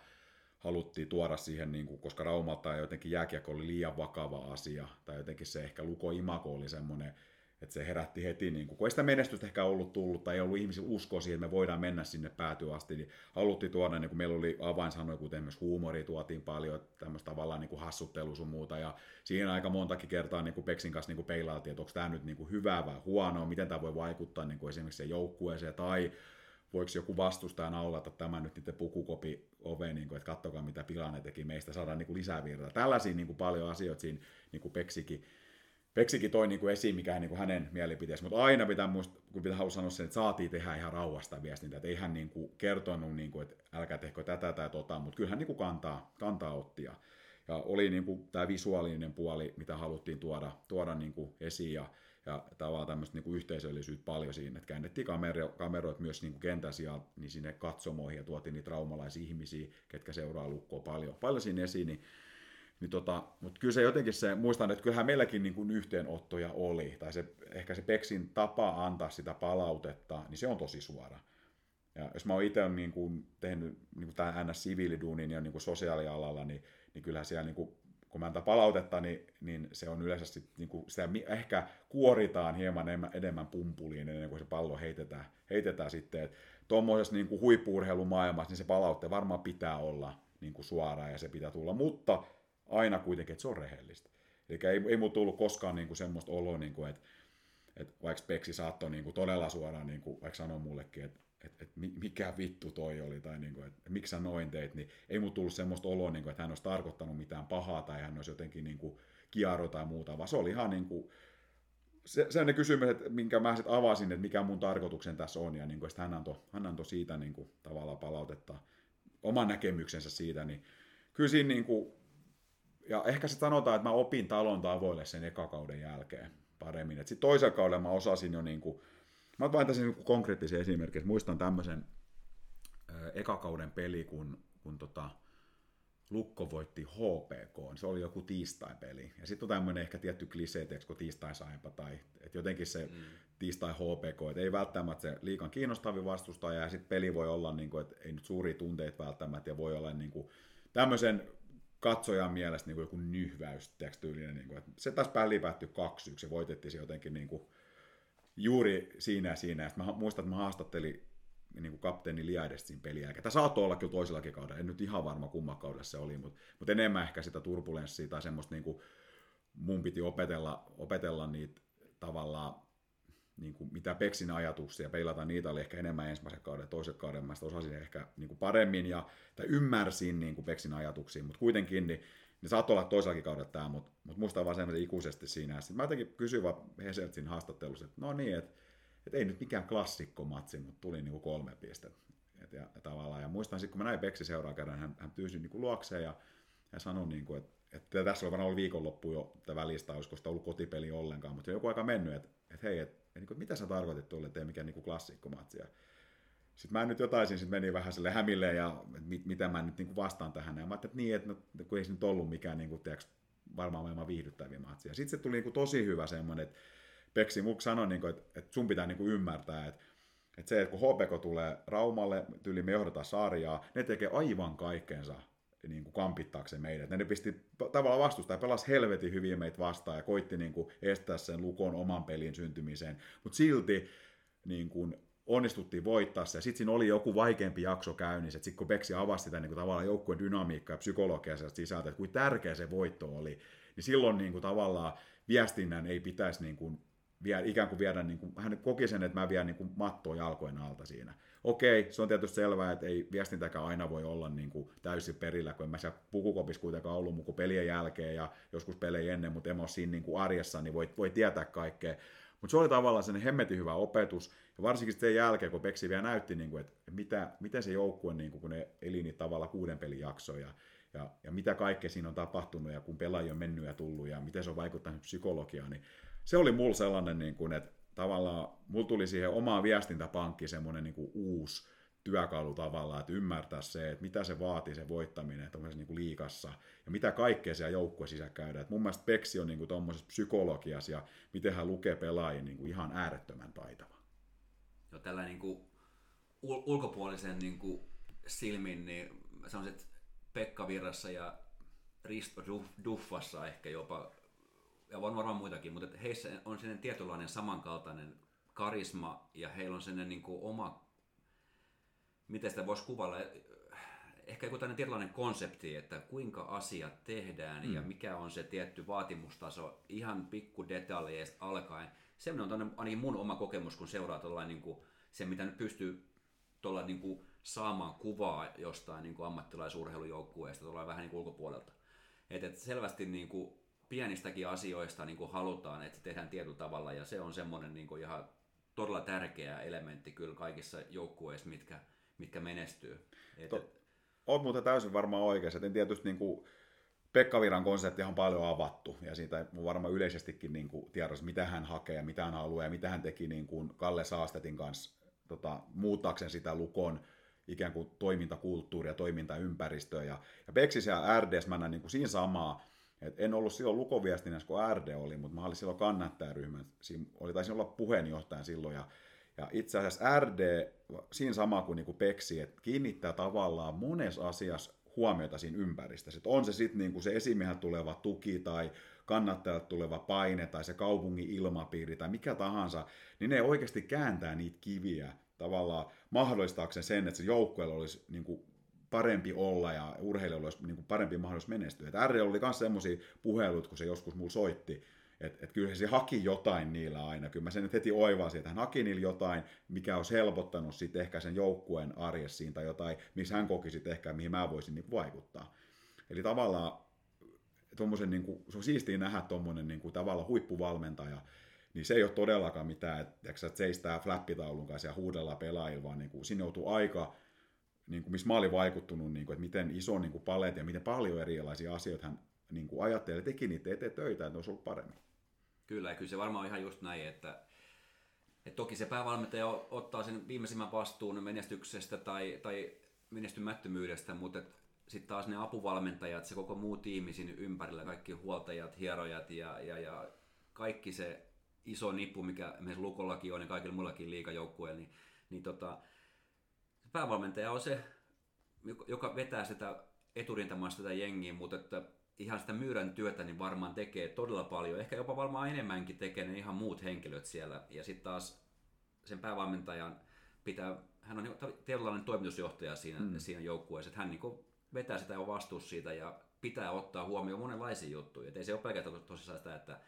haluttiin tuoda siihen, niin kuin, koska Raumalta jotenkin jääkiekko oli liian vakava asia, tai jotenkin se ehkä luko imako oli semmoinen, että se herätti heti, niin kun ei sitä menestystä ehkä ollut tullut tai ei ollut ihmisillä uskoa siihen, että me voidaan mennä sinne päätyä asti, niin haluttiin tuoda, niin kun meillä oli avainsanoja, kuten myös huumori tuotiin paljon, tämmöistä tavallaan niin hassuttelu sun muuta, ja siinä aika montakin kertaa niin Peksin kanssa niin peilailtiin, että onko tämä nyt niin hyvää vai huonoa, miten tämä voi vaikuttaa niin esimerkiksi se joukkueeseen, tai voiko joku vastustaja naulata tämä nyt niiden pukukopi oveen, niin että katsokaa mitä Pilanen teki, meistä saadaan niin lisää virtaa. Tällaisia niin paljon asioita siinä niin Peksikin Peksikin toi niin kuin esiin, mikä kuin hänen mielipiteensä, mutta aina pitää muistaa, kun pitää sanoa sen, että saatiin tehdä ihan rauhasta viestintää, että ei hän niin kuin kertonut, kuin, että älkää tehkö tätä tai tota, mutta kyllä hän niin kuin kantaa, kantaa otti ja, oli niin kuin tämä visuaalinen puoli, mitä haluttiin tuoda, tuoda niin kuin esiin ja, ja tavallaan tämmöistä niin kuin yhteisöllisyyttä paljon siinä, että käännettiin kamero, kameroit myös niin kentässä ja niin sinne katsomoihin ja tuotiin niitä traumalaisia ihmisiä, ketkä seuraa lukkoa paljon, paljon siinä esiin, niin niin tota, mutta kyllä se jotenkin se, muistan, että kyllähän meilläkin niin kuin yhteenottoja oli, tai se, ehkä se Peksin tapa antaa sitä palautetta, niin se on tosi suora. Ja jos mä oon itse niin kuin tehnyt niin kuin tämän NS-siviiliduunin ja niin kuin sosiaalialalla, niin, niin kyllähän siellä niin kuin, kun mä antaa palautetta, niin, niin se on yleensä sit, niin kuin sitä ehkä kuoritaan hieman enemmän, enemmän pumpuliin ennen kuin se pallo heitetään, heitetään sitten. Tuommoisessa niin kuin huippu-urheilumaailmassa niin se palaute varmaan pitää olla niin kuin suoraan ja se pitää tulla, mutta aina kuitenkin, että se on rehellistä. Eli ei, ei mulla tullut koskaan niin kuin semmoista oloa, niin kuin, että, että vaikka Peksi saattoi niin kuin todella suoraan niin kuin, vaikka sanoa mullekin, että, että, että mikä vittu toi oli, tai niin kuin, että, että miksi sä noin teit, niin ei mulla tullut semmoista oloa, niin kuin, että hän olisi tarkoittanut mitään pahaa, tai hän olisi jotenkin niin kuin, kiaro tai muuta, vaan se oli ihan niin kuin, se, se ne kysymys, että minkä mä sitten avasin, että mikä mun tarkoituksen tässä on, ja niin kuin, hän, antoi, hän antoi siitä niin kuin, tavallaan palautetta, oman näkemyksensä siitä, niin kyllä siinä niin kuin, ja ehkä se sanotaan, että mä opin talon tavoille sen ekakauden jälkeen paremmin. Sitten toisella kaudella mä osasin jo niin kuin, mä vain tässä niin konkreettisia esimerkkejä. Muistan tämmöisen ekakauden peli, kun, kun tota, Lukko voitti HPK, se oli joku tiistai-peli. Ja sitten on tämmöinen ehkä tietty klisee, kun tiistai saipa, tai että jotenkin se mm. tiistai HPK, että ei välttämättä se liikan kiinnostavin vastustaja, ja sitten peli voi olla, niin kuin, että ei nyt suuria tunteita välttämättä, ja voi olla niin kuin, tämmöisen katsojan mielestä niin kuin joku nyhväys, tyylinen, niin kuin, että se taas peli päättyi 2-1 ja voitettiin se jotenkin niin kuin, juuri siinä ja siinä. Ja mä muistan, että mä haastattelin niin kuin kapteeni Liadesta siinä jälkeen. Tämä saattoi olla kyllä toisellakin kaudella, en nyt ihan varma kumman kaudella se oli, mutta, mutta enemmän ehkä sitä turbulenssia tai semmoista niin kuin mun piti opetella, opetella niitä tavallaan niin kuin, mitä Peksin ajatuksia, peilata niitä oli ehkä enemmän ensimmäisen kauden ja toisen kauden, mä osasin ehkä niin kuin paremmin ja tai ymmärsin niin kuin Peksin ajatuksia, mutta kuitenkin niin, niin saattoi olla toisellakin kaudella tämä, mutta, mutta musta vaan semmoinen ikuisesti siinä. Sitten mä jotenkin kysyin vaan Heseltsin haastattelussa, että no niin, että, että ei nyt mikään klassikkomatsi, mutta tuli niin kuin kolme pistettä. Et ja, ja, tavallaan, ja muistan sitten, kun mä näin Peksi seuraa kerran, hän, hän pyysi niin kuin luokseen ja, ja sanoi, niin kuin, että, että tässä on varmaan ollut viikonloppu jo välistä, olisiko sitä ollut kotipeli ollenkaan, mutta joku aika mennyt, että, että hei, että ja niin mitä sä tarkoitit tuolle, että ei mikään niin klassikkomatsi. Sitten mä nyt jotain siinä meni vähän sille hämille ja mit, mitä mä nyt niin vastaan tähän. Ja mä ajattelin, että niin, että no, kun ei se nyt ollut mikään niin kuin, tiiäks, varmaan maailman viihdyttäviä matsia. Sitten se tuli niin kuin tosi hyvä semmoinen, että Peksi Muk sanoi, niin kuin, että, että sun pitää niin kuin ymmärtää, että, Että se, että kun HPK tulee Raumalle, tyyli me johdetaan sarjaa, ne tekee aivan kaikkensa niin kuin kampittaakseen meidät. Ne pisti tavallaan vastustaa ja pelasi helvetin hyvin meitä vastaan ja koitti niin kuin estää sen lukon oman pelin syntymiseen. Mutta silti niin kuin onnistuttiin voittaa se, sitten siinä oli joku vaikeampi jakso käynnissä, että sitten kun Beksi avasi sitä niin kuin tavallaan joukkueen dynamiikkaa ja psykologiaa sisältä, että kuin tärkeä se voitto oli, niin silloin niin kuin tavallaan viestinnän ei pitäisi niin kuin vie, ikään kuin viedä, niin kuin, hän koki sen, että mä vien niin kuin mattoa jalkojen alta siinä. Okei, se on tietysti selvää, että ei viestintäkään aina voi olla niin kuin täysin perillä, kun en mä siellä pukukopissa kuitenkaan ollut muku pelien jälkeen ja joskus pelejä ennen, mutta en ole siinä niin kuin arjessa, niin voi, voi tietää kaikkea. Mutta se oli tavallaan sen hemmetin hyvä opetus, ja varsinkin sen jälkeen, kun Peksi vielä näytti, niin kuin, että mitä, miten se joukkue, niin kuin, kun ne eli niitä tavalla kuuden pelin jaksoja, ja, ja mitä kaikkea siinä on tapahtunut, ja kun pelaajia on mennyt ja tullut, ja miten se on vaikuttanut psykologiaan, niin se oli mulla sellainen, niin kuin, että tavallaan mulla tuli siihen omaan viestintäpankkiin semmoinen niin kuin uusi työkalu tavallaan, että ymmärtää se, että mitä se vaatii se voittaminen niin kuin liikassa ja mitä kaikkea siellä joukkue sisään käydään. Et mun mielestä Peksi on niin tuommoisessa psykologiassa ja miten hän lukee pelaajia niin kuin ihan äärettömän taitava. Jo tällä niin kuin ul- ulkopuolisen niin kuin silmin, niin sanoisin, että Pekka Virrassa ja Risto Duffassa ehkä jopa ja on varmaan muitakin, mutta heissä on sellainen tietynlainen samankaltainen karisma ja heillä on sellainen niin kuin oma, miten sitä voisi kuvailla, ehkä joku tällainen tietynlainen konsepti, että kuinka asiat tehdään mm. ja mikä on se tietty vaatimustaso ihan pikku detaljeista alkaen. Semmoinen on ainakin mun oma kokemus, kun seuraa niin kuin, se, mitä nyt pystyy tuolla niin kuin, saamaan kuvaa jostain niin kuin ammattilaisurheilujoukkueesta tuolla vähän niin kuin ulkopuolelta. Et, et selvästi niin kuin, pienistäkin asioista niin kuin halutaan, että tehdään tietyllä tavalla ja se on semmoinen niin kuin ihan todella tärkeä elementti kyllä kaikissa joukkueissa, mitkä, mitkä menestyy. Et, olet muuten täysin varmaan oikeassa, että tietysti niin kuin Pekka Viran konsepti on paljon avattu ja siitä on varmaan yleisestikin niin kuin tiedossa, mitä hän hakee ja mitä hän haluaa ja mitä hän teki niin kuin Kalle Saastetin kanssa tota, muuttaakseen sitä lukon ikään kuin toimintakulttuuria, toimintaympäristöä. Ja, ja Peksis ja RDS mä näen niin kuin siinä samaa, et en ollut silloin lukoviestinnässä, kun RD oli, mutta mä olin silloin kannattajaryhmän. Siinä oli, taisin olla puheenjohtajan silloin. Ja, ja itse asiassa RD, siinä sama kuin niinku Peksi, että kiinnittää tavallaan monessa asiassa huomiota siinä ympäristössä. Et on se sitten niinku se esimieheltä tuleva tuki tai kannattajalta tuleva paine tai se kaupungin ilmapiiri tai mikä tahansa, niin ne oikeasti kääntää niitä kiviä tavallaan mahdollistaakseen sen, että se joukkueella olisi niin kuin parempi olla ja urheilijoilla olisi niin kuin parempi mahdollisuus menestyä. Et RL oli myös semmoisia puhelut, kun se joskus mulla soitti, että et kyllä se haki jotain niillä aina. Kyllä mä sen nyt heti oivasin, että hän haki niillä jotain, mikä olisi helpottanut sitten ehkä sen joukkueen arjessiin tai jotain, missä hän koki sitten ehkä, mihin mä voisin niin vaikuttaa. Eli tavallaan tommosen, niin kuin, se on siistiä nähdä tuommoinen niin tavallaan huippuvalmentaja, niin se ei ole todellakaan mitään, että, että seistää flappitaulun kanssa ja huudella pelaajilla, vaan niin kuin, siinä joutuu aika niin kuin, missä mä olin vaikuttunut, niin kuin, että miten iso niin kuin paletti ja miten paljon erilaisia asioita hän niin kuin ajatteli, teki niitä eteen töitä, että ne olisi ollut paremmin. Kyllä, ja kyllä se varmaan on ihan just näin, että, että toki se päävalmentaja ottaa sen viimeisimmän vastuun menestyksestä tai, tai menestymättömyydestä, mutta sitten taas ne apuvalmentajat, se koko muu tiimi siinä ympärillä, kaikki huoltajat, hierojat ja, ja, ja kaikki se iso nippu, mikä meidän Lukollakin on ja kaikilla muillakin liikajoukkueilla, niin, niin tota, päävalmentaja on se, joka vetää sitä eturintamasta sitä jengiä, mutta että ihan sitä myyrän työtä niin varmaan tekee todella paljon. Ehkä jopa varmaan enemmänkin tekee ne ihan muut henkilöt siellä. Ja sitten taas sen päävalmentajan pitää, hän on tietynlainen toimitusjohtaja siinä, mm. siinä joukkueessa, että hän niin vetää sitä ja vastuus siitä ja pitää ottaa huomioon monenlaisia juttuja. Et ei se ole pelkästään tosissaan sitä, että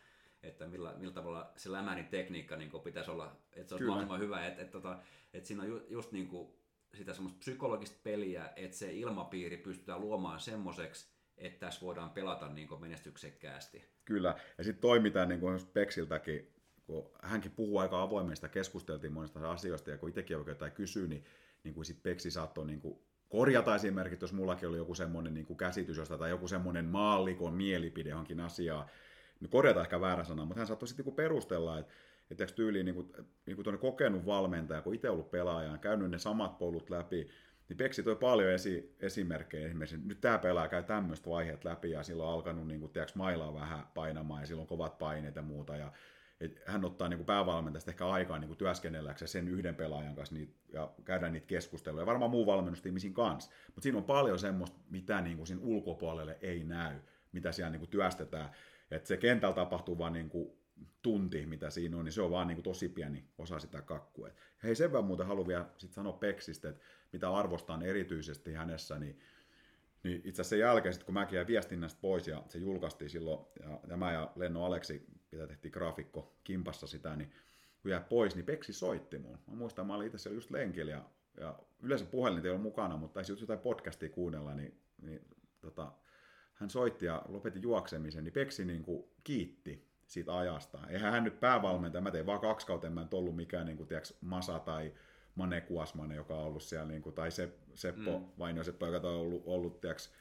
että millä, millä tavalla se lämärin tekniikka niin pitäisi olla, että se olisi mahdollisimman hyvä, että, että, että, että siinä on ju, just niin kuin sitä semmoista psykologista peliä, että se ilmapiiri pystytään luomaan semmoiseksi, että tässä voidaan pelata niin kuin menestyksekkäästi. Kyllä, ja sitten toimitaan niin kuin Peksiltäkin, kun hänkin puhuu aika avoimesta, keskusteltiin monista asioista, ja kun itsekin oikein jotain kysyy, niin, niin kuin sit Peksi saattoi niin kuin korjata esimerkiksi, jos mullakin oli joku semmoinen niin käsitys josta, tai joku semmoinen maallikon mielipide johonkin asiaan, niin korjata ehkä väärä sana, mutta hän saattoi sitten niin perustella, että että tyyliin niin kuin, niin kuin kokenut valmentaja, kun itse ollut pelaaja, käynyt ne samat polut läpi, niin Peksi toi paljon esi- esimerkkejä esimerkiksi, nyt tämä pelaaja käy tämmöistä vaiheet läpi ja silloin on alkanut niin kuin, tiedätkö, mailaa vähän painamaan ja silloin kovat paineet ja muuta ja, et hän ottaa niin kuin päävalmentajasta ehkä aikaa niin työskennelläkseen sen yhden pelaajan kanssa niitä, ja käydä niitä keskusteluja, varmaan muu valmennustiimisin kanssa, mutta siinä on paljon semmoista, mitä niin kuin siinä ulkopuolelle ei näy, mitä siellä niin kuin työstetään, että se kentällä tapahtuu vaan niin kuin tunti, mitä siinä on, niin se on vaan niin kuin tosi pieni osa sitä kakkua. Et hei, sen verran muuten haluan vielä sit sanoa Peksistä, että mitä arvostan erityisesti hänessä, niin niin itse asiassa sen jälkeen, sit kun mäkin jäin viestinnästä pois ja se julkaistiin silloin, ja, ja mä ja Lenno Aleksi, mitä tehtiin graafikko kimpassa sitä, niin kun jäi pois, niin Peksi soitti mun. Mä muistan, mä olin itse siellä just lenkillä ja, ja yleensä puhelin ei ole mukana, mutta taisi jotain podcastia kuunnella, niin, niin tota, hän soitti ja lopetti juoksemisen, niin Peksi niin kuin kiitti siitä ajasta. Eihän hän nyt päävalmentaja, mä tein vaan kaksi kautta, en mä nyt ollut mikään niin kuin, tiiäks, Masa tai Mane Kuasmanen, joka on ollut siellä, niin kuin, tai se, Seppo mm. Vainio Seppo, joka on ollut, ollut tiiäks,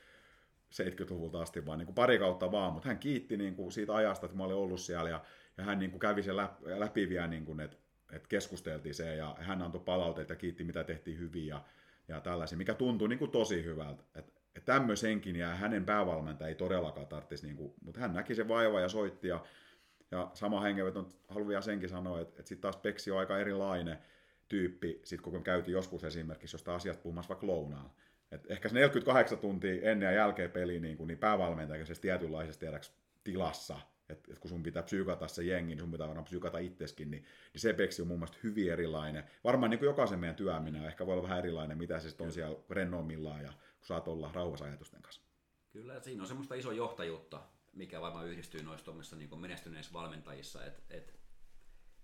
70-luvulta asti, vaan niin kuin pari kautta vaan, mutta hän kiitti niin kuin siitä ajasta, että mä olin ollut siellä, ja, ja hän niin kuin kävi sen läpi, läpi vielä, niin kuin, että, että keskusteltiin se, ja hän antoi palautteita ja kiitti, mitä tehtiin hyvin, ja, ja tällaisia, mikä tuntui niin kuin tosi hyvältä. Että että tämmöisenkin, ja hänen päävalmentaja ei todellakaan tarvitsisi, niin kuin, mutta hän näki sen vaiva ja soitti, ja, ja sama hengenveto, haluan vielä senkin sanoa, että, että sitten taas Peksi on aika erilainen, tyyppi, sit kun käytiin joskus esimerkiksi jostain asiasta puhumassa vaikka lounaalla. Et ehkä se 48 tuntia ennen ja jälkeen peli niin, kuin, niin päävalmentaja se tietynlaisessa tiedäks, tilassa, että et kun sun pitää psyykata se jengi, niin sun pitää varmaan psyykata itseskin, niin, niin se peksi on mun mielestä hyvin erilainen. Varmaan niin kuin jokaisen meidän työminen ehkä voi olla vähän erilainen, mitä se sitten on siellä rennoimmillaan ja kun saat olla rauhassa ajatusten kanssa. Kyllä, siinä on semmoista iso johtajuutta, mikä varmaan yhdistyy noissa niin menestyneissä valmentajissa, että et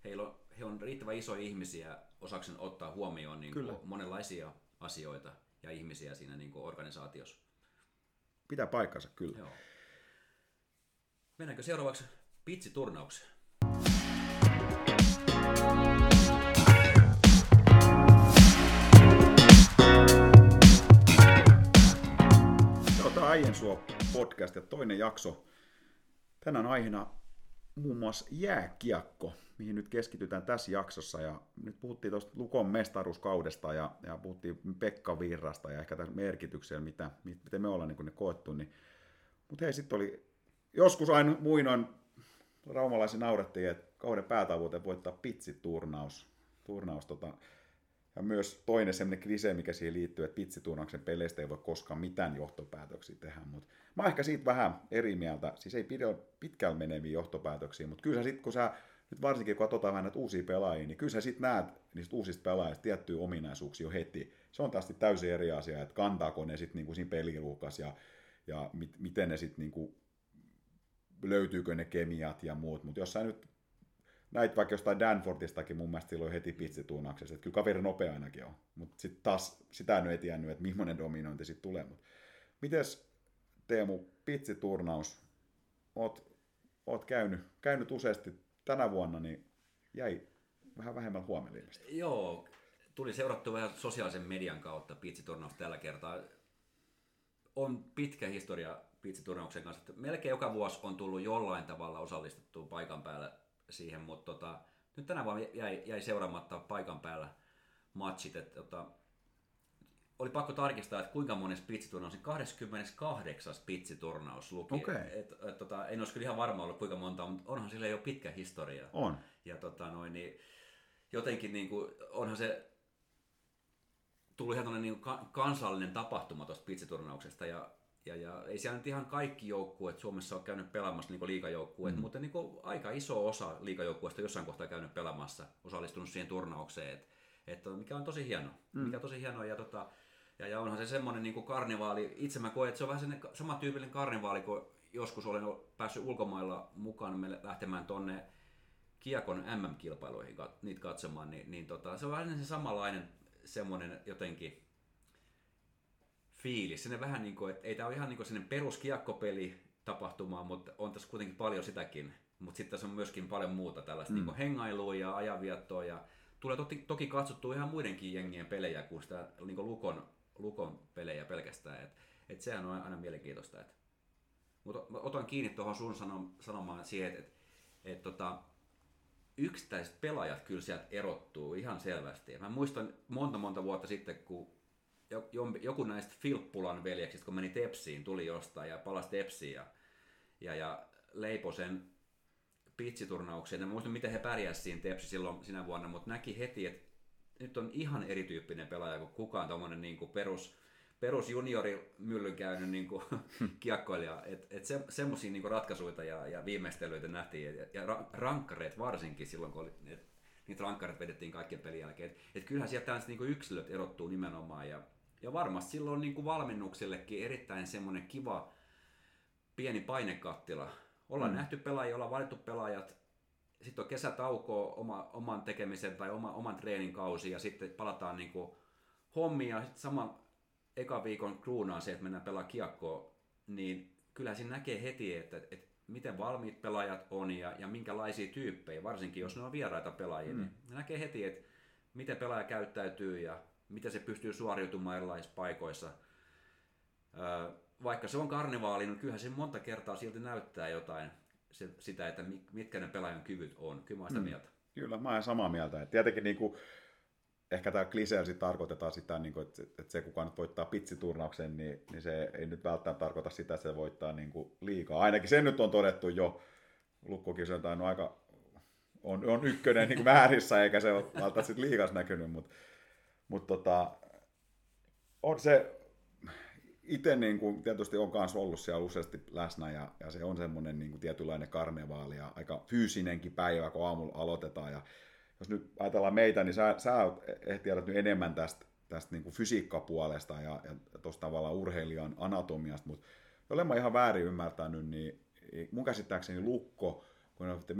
heillä on, he on riittävän isoja ihmisiä osaksen ottaa huomioon niin kuin monenlaisia asioita ja ihmisiä siinä niin kuin organisaatiossa. Pitää paikkansa, kyllä. Joo. Mennäänkö seuraavaksi pitsiturnaukseen? Joo, tämä Aiensuo podcast ja toinen jakso. Tänään aiheena muun muassa jääkiekko mihin nyt keskitytään tässä jaksossa. Ja nyt puhuttiin tuosta Lukon mestaruuskaudesta ja, ja puhuttiin Pekka Virrasta ja ehkä tässä merkityksellä, mitä, miten me ollaan niin ne koettu. Niin. Mutta hei, sitten oli joskus aina muinoin raumalaisen naurettiin, että kauden päätavoite voittaa pitsiturnaus. Turnaus, tota, ja myös toinen semmoinen klise, mikä siihen liittyy, että pitsiturnauksen peleistä ei voi koskaan mitään johtopäätöksiä tehdä. Mutta mä oon ehkä siitä vähän eri mieltä. Siis ei pitkällä meneviä johtopäätöksiä, mutta kyllä sitten kun sä nyt varsinkin kun katsotaan vähän näitä uusia pelaajia, niin kyllä sä sitten näet niistä uusista pelaajista tiettyjä ominaisuuksia jo heti. Se on taas täysin eri asia, että kantaako ne sitten niinku siinä peliluukas ja, ja mit, miten ne sitten niinku, löytyykö ne kemiat ja muut. Mutta jos sä nyt näit vaikka jostain Danfordistakin mun mielestä silloin heti pitsituunnauksessa, että kyllä kaveri nopea ainakin on. Mutta sitten taas sitä en ole tiennyt, että millainen dominointi sitten tulee. Mut mites Teemu, pitsiturnaus, oot, oot käynyt, käynyt useasti tänä vuonna niin jäi vähän vähemmän huomioon Joo, tuli seurattu vähän sosiaalisen median kautta pitsiturnausta tällä kertaa. On pitkä historia pitsiturnauksen kanssa. Melkein joka vuosi on tullut jollain tavalla osallistettu paikan päällä siihen, mutta tota, nyt tänä vuonna jäi, jäi seuraamatta paikan päällä matchit. Että, tota, oli pakko tarkistaa, että kuinka monen spitsiturnaus, niin 28. spitsiturnaus luki. Okay. Et, et, tota, en olisi kyllä ihan varma ollut kuinka monta, mutta onhan sillä jo pitkä historia. On. Ja tota, noin, niin, jotenkin niin kuin, onhan se tullut ihan niin kuin kansallinen tapahtuma tuosta pitsiturnauksesta ja, ja, ja, ei siellä nyt ihan kaikki joukkueet Suomessa ole käynyt pelaamassa niin liikajoukkueet, mm. mutta niin kuin aika iso osa liikajoukkueesta jossain kohtaa käynyt pelaamassa, osallistunut siihen turnaukseen, et, et, mikä on tosi hieno. Mm. Mikä on tosi hieno ja tota, ja, ja onhan se semmoinen niin kuin karnevaali, itse mä koen, että se on vähän sellainen samantyyppinen karnevaali, kun joskus olen päässyt ulkomailla mukaan me lähtemään tonne Kiekon MM-kilpailuihin niitä katsomaan, niin, niin tota, se on vähän se samanlainen semmoinen jotenkin fiilis. Sinne vähän niin kuin, että ei tämä ole ihan niin kuin peruskiekkopeli tapahtuma, mutta on tässä kuitenkin paljon sitäkin. Mutta sitten tässä on myöskin paljon muuta tällaista mm. niin hengailua ja ajanviettoa ja tulee toki, toki katsottua ihan muidenkin jengien pelejä kuin sitä niin kuin Lukon Lukon pelejä pelkästään. Et, et sehän on aina mielenkiintoista. Et. Mutta otan kiinni tuohon sun sanomaan siihen, että et, et, tota, yksittäiset pelaajat kyllä sieltä erottuu ihan selvästi. Mä muistan monta monta vuotta sitten, kun joku näistä Filppulan veljeksistä, kun meni Tepsiin, tuli jostain ja palasi Tepsiin ja, ja, ja leipoi sen pitsiturnaukseen. En muista, miten he pärjäsivät siinä Tepsi silloin sinä vuonna, mutta näki heti, että nyt on ihan erityyppinen pelaaja kuin kukaan tuommoinen niin perus, perus juniori myllyn käynyt niin kuin, kiekkoilija. Et, et se, semmoisia niin ratkaisuja ja, ja viimeistelyitä nähtiin, ja, ja rankkareet varsinkin silloin, kun oli, et, niitä rankkareita vedettiin kaikkien pelin jälkeen. Et, et kyllähän sieltä niin yksilöt erottuu nimenomaan, ja, ja varmasti silloin niin kuin valmennuksillekin erittäin semmoinen kiva pieni painekattila. Ollaan mm. nähty pelaajia, ollaan valittu pelaajat, sitten on kesätauko oma, oman tekemisen tai oma, oman treenin kausi ja sitten palataan niin kuin hommiin ja sitten sama eka viikon kruunaan se, että mennään pelaa kiekkoa, niin kyllä siinä näkee heti, että, että miten valmiit pelaajat on ja, ja minkälaisia tyyppejä, varsinkin jos ne on vieraita pelaajia, mm. niin näkee heti, että miten pelaaja käyttäytyy ja miten se pystyy suoriutumaan erilaisissa paikoissa. Öö, vaikka se on karnevaali, niin kyllähän se monta kertaa silti näyttää jotain se, sitä, että mitkä ne pelaajan kyvyt on. Kyllä mä sitä mm. mieltä. Kyllä, mä olen samaa mieltä. Et tietenkin niin kuin, ehkä tämä kliseellä tarkoitetaan sitä, niin kuin, että, että se kuka nyt voittaa pitsiturnauksen, niin, niin se ei nyt välttämättä tarkoita sitä, että se voittaa niin kuin liikaa. Ainakin se nyt on todettu jo. Lukkokin on aika on, on ykkönen niin määrissä, eikä se ole välttämättä sit liikas näkynyt, mutta mut tota, on se, itse niin kuin, tietysti on myös ollut siellä useasti läsnä ja, ja se on semmoinen niin kuin, tietynlainen karnevaali ja aika fyysinenkin päivä, kun aamulla aloitetaan. Ja jos nyt ajatellaan meitä, niin sä, sä ehkä tiedät nyt enemmän tästä, tästä niin kuin fysiikkapuolesta ja, ja tuosta tavallaan urheilijan anatomiasta, mutta olen mä ihan väärin ymmärtänyt, niin mun käsittääkseni Lukko, kun ne otti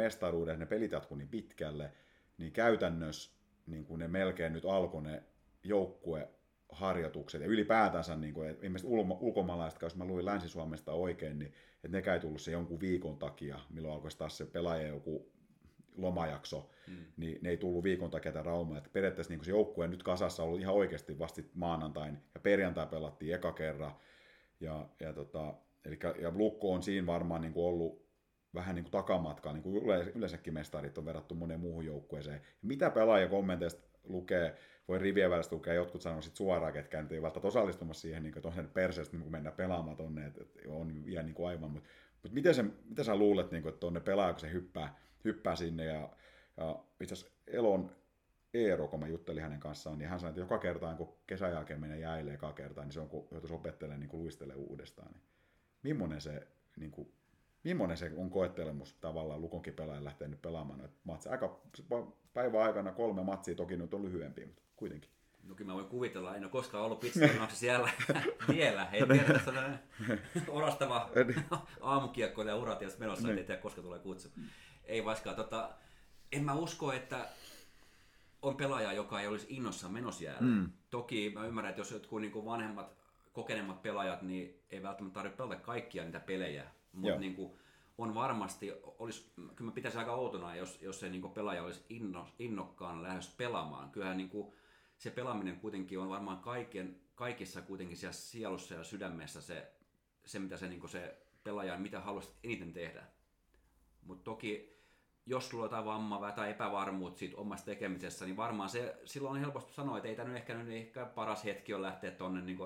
ne pelit jatkuu niin pitkälle, niin käytännössä niin kuin ne melkein nyt alkoi ne joukkue harjoitukset ja ylipäätänsä niin kuin, ilmeisesti ulkomaalaiset, jos mä luin Länsi-Suomesta oikein, niin että ne ei tullut se jonkun viikon takia, milloin alkoi taas se pelaaja joku lomajakso, mm. niin ne ei tullut viikon takia tätä raumaa. Että periaatteessa niin se joukkue nyt kasassa ollut ihan oikeasti vasta maanantain ja perjantai pelattiin eka kerran. Ja, ja, tota, eli, ja Lukko on siinä varmaan niin kuin ollut vähän niin kuin takamatkaa, niin kuin yleensäkin mestarit on verrattu moneen muuhun joukkueeseen. Ja mitä pelaaja kommenteista lukee, voi rivien välistä lukea, jotkut sanoo sit suoraan, ketkä ei välttämättä osallistumassa siihen, niin että on sen perseestä niin mennä pelaamaan tonne, että, on vielä niin aivan, mutta, mutta miten, se, mitä sä luulet, niin kuin, että tonne pelaa, kun se hyppää, hyppää sinne ja, ja itse asiassa Elon Eero, kun mä juttelin hänen kanssaan, niin hän sanoi, että joka kerta, kun kesän jälkeen menee jäille eka kertaa, niin se on, kun joutuisi opettelemaan niin luistelemaan uudestaan. Niin millainen se, niin kuin, millainen se on koettelemus tavallaan Lukonkin pelaajan lähteä nyt pelaamaan noita matseja? Aika päivän aikana kolme matsia, toki nyt on lyhyempiä, mutta kuitenkin. No kyllä mä voin kuvitella, en ole koskaan ollut pizzaturnauksessa siellä vielä. Ei tiedä, tässä on orastava aamukiekko ja uratias menossa, niin. ei tiedä koska tulee kutsu. Ei vaikka, tota, en mä usko, että on pelaaja, joka ei olisi innossa menossa jäällä. Mm. Toki mä ymmärrän, että jos jotkut niin vanhemmat, kokeneemmat pelaajat, niin ei välttämättä tarvitse pelata kaikkia niitä pelejä. Mutta niin kuin, on varmasti, olisi, kyllä mä pitäisin aika outona, jos, jos se niin pelaaja olisi inno, innokkaan lähes pelaamaan. Kyllähän niin kuin, se pelaaminen kuitenkin on varmaan kaiken, kaikissa kuitenkin siellä sielussa ja sydämessä se, se mitä se, niin se pelaaja, mitä haluaisit eniten tehdä. Mutta toki jos sulla on jotain vammaa tai epävarmuutta siitä omasta tekemisessä, niin varmaan se silloin on helposti sanoa, että ei tämä nyt ehkä, nyt ehkä paras hetki on lähteä tuonne niin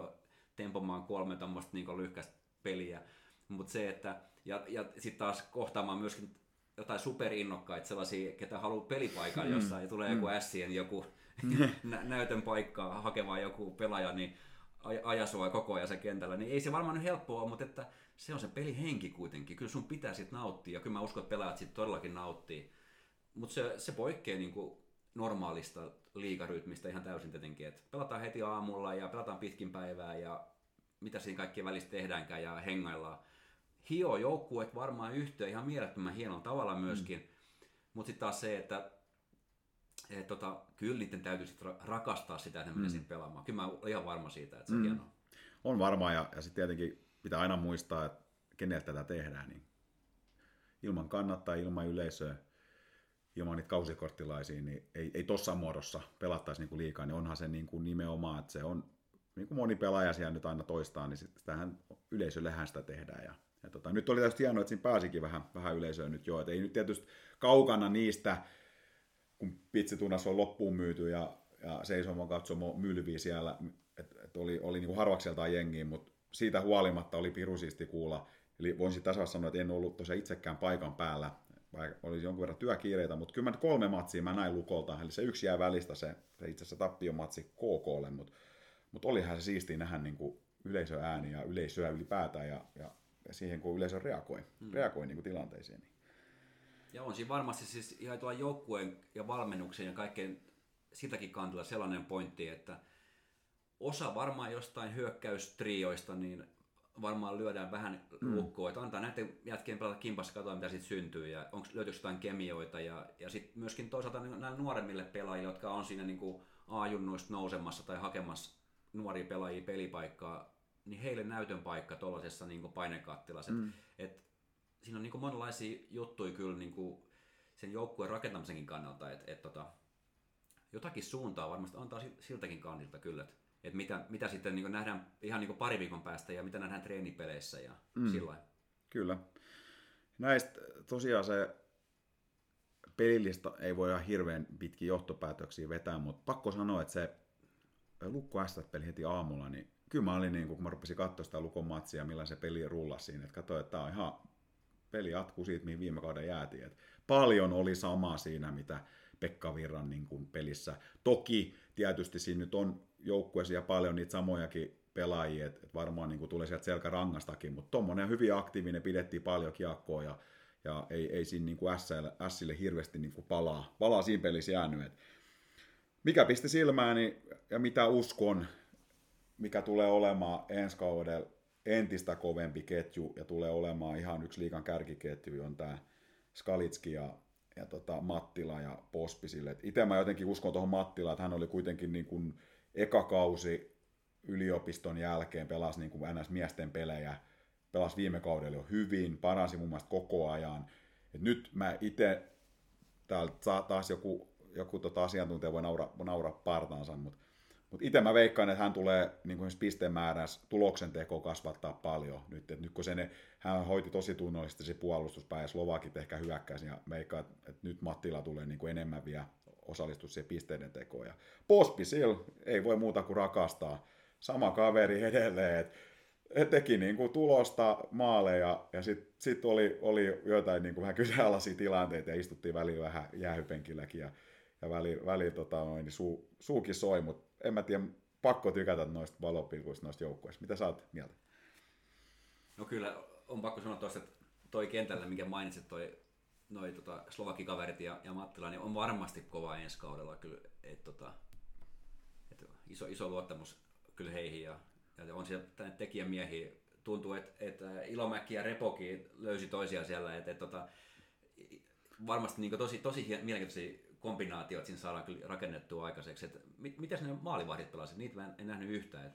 tempomaan kolme tuommoista niin lyhkäistä peliä. Mutta se, että ja, ja sitten taas kohtaamaan myöskin jotain superinnokkaita, sellaisia, ketä haluaa pelipaikan mm. jossain, ja tulee mm. joku ässien joku mm. näytön paikkaa hakemaan joku pelaaja, niin ajasua koko ajan se kentällä, niin ei se varmaan nyt helppoa mutta että se on se pelihenki kuitenkin. Kyllä sun pitää sitten nauttia, ja kyllä mä uskon, että pelaajat sitten todellakin nauttii. Mutta se, se poikkeaa niin normaalista liikarytmistä ihan täysin tietenkin, että pelataan heti aamulla ja pelataan pitkin päivää ja mitä siinä kaikkien välissä tehdäänkään ja hengaillaan hio joukkueet varmaan yhteen ihan mielettömän hienolla tavalla myöskin. Mm. Mutta sitten taas se, että et tota, kyllä niiden täytyy sit rakastaa sitä, että ne mm. pelaamaan. Kyllä mä olen ihan varma siitä, että se on mm. hienoa. On varma ja, ja sitten tietenkin pitää aina muistaa, että keneltä tätä tehdään. Niin ilman kannattaa, ilman yleisöä, ilman niitä kausikorttilaisia, niin ei, ei tuossa muodossa pelattaisi niin liikaa, niin onhan se niin kuin nimenomaan, että se on, niin kuin moni pelaaja siellä nyt aina toistaa, niin sitähän yleisöllehän sitä tehdään ja ja tota, nyt oli tietysti hienoa, että siinä pääsikin vähän, vähän yleisöä nyt jo, että ei nyt tietysti kaukana niistä, kun pitsitunas on loppuun myyty ja, ja seisomaan katsomo mylvii siellä, että et oli, oli niin harvakseltaan jengiin, mutta siitä huolimatta oli pirusisti kuulla. Eli voin sitten tässä sanoa, että en ollut tosiaan itsekään paikan päällä, vaikka oli jonkun verran työkiireitä, mutta kyllä kolme matsia mä näin lukolta, eli se yksi jää välistä se, se itse asiassa tappiomatsi KKlle, mutta, mutta olihan se siistiä nähdä niin kuin yleisöääni ja yleisöä ylipäätään ja, ja, ja siihen kun yleisö reagoi, hmm. reagoi niin kuin tilanteisiin. Ja on siinä varmasti siis ihan tuolla joukkueen ja valmennuksen ja kaikkeen siltäkin kantilla sellainen pointti, että osa varmaan jostain hyökkäystrioista, niin varmaan lyödään vähän mm. lukkoa, että antaa näiden jätkien pelata kimpassa, katsoa mitä sitten syntyy ja onko, löytyykö jotain kemioita ja, ja sitten myöskin toisaalta näille nuoremmille pelaajille, jotka on siinä niin A-junnuista nousemassa tai hakemassa nuoria pelaajia pelipaikkaa, niin heille näytön paikka tuollaisessa niin painekattilassa. Mm. Et, et, siinä on niin kuin monenlaisia juttuja kyllä niin kuin sen joukkueen rakentamisenkin kannalta, että et, tota, jotakin suuntaa varmasti antaa siltäkin kantilta kyllä, että että mitä, mitä sitten niin nähdään ihan niin pari viikon päästä ja mitä nähdään treenipeleissä ja mm. sillä Kyllä. Näistä tosiaan se pelillistä ei voi ihan hirveän pitkiä johtopäätöksiä vetää, mutta pakko sanoa, että se Lukko peli heti aamulla, niin kyllä mä olin, niin kun mä rupesin katsoa sitä Lukon matsia, millä se peli rullasi siinä, että katsoin, että tämä on ihan peli jatkuu siitä, mihin viime kauden jäätiin. Että paljon oli samaa siinä, mitä Pekka Virran niin kuin pelissä. Toki tietysti siinä nyt on joukkueessa ja paljon niitä samojakin pelaajia, että varmaan niin kuin tulee sieltä selkärangastakin, mutta tuommoinen hyvin aktiivinen, pidettiin paljon kiekkoa ja, ja ei, ei siinä niin kuin Sille, Sille hirveästi niin kuin palaa, palaa siinä pelissä jäänyt. Et mikä pisti silmääni ja mitä uskon, mikä tulee olemaan ensi kaudella entistä kovempi ketju ja tulee olemaan ihan yksi liikan kärkiketju on tämä Skalitski ja ja tota, Mattila ja Pospisille. Itse mä jotenkin uskon tuohon Mattilaan, että hän oli kuitenkin niin kuin eka kausi yliopiston jälkeen, pelasi niin kuin NS-miesten pelejä, pelasi viime kaudella jo hyvin, paransi mun mielestä koko ajan. Et nyt mä itse, täällä taas joku, joku tota asiantuntija voi naura, naura partaansa, mutta mutta itse mä veikkaan, että hän tulee niin kuin pistemäärässä tuloksen teko kasvattaa paljon nyt. Et nyt kun se ne, hän hoiti tosi tunnollisesti se puolustuspäin ja Slovakit ehkä hyökkäisi, ja veikkaan, että nyt Mattila tulee niin kuin enemmän vielä osallistua siihen pisteiden tekoon. Ja Pospisil ei voi muuta kuin rakastaa. Sama kaveri edelleen, et teki niin kuin tulosta, maaleja ja sitten sit oli, oli jotain niin kuin vähän kyseenalaisia tilanteita ja istuttiin väliin vähän jäähypenkilläkin ja, ja väliin, väliin tota, niin suu, suukin soi, mutta en mä tiedä, pakko tykätä noista valopilkuista noista joukkueista. Mitä sä oot mieltä? No kyllä, on pakko sanoa tuosta, että toi kentällä, minkä mainitsit, toi noi tota, slovakikaverit ja, ja Mattila, niin on varmasti kova ensi kaudella kyllä, et, tota, et iso, iso luottamus kyllä heihin ja, ja on siellä tänne tekijämiehiä. Tuntuu, että et Ilomäki ja Repoki löysi toisiaan siellä, että et, tota, varmasti niin tosi, tosi mielenkiintoisia kombinaatiot siinä saadaan kyllä rakennettua aikaiseksi. Et mit, mitäs ne maalivahdit pelasivat? Niitä mä en, en nähnyt yhtään. Et,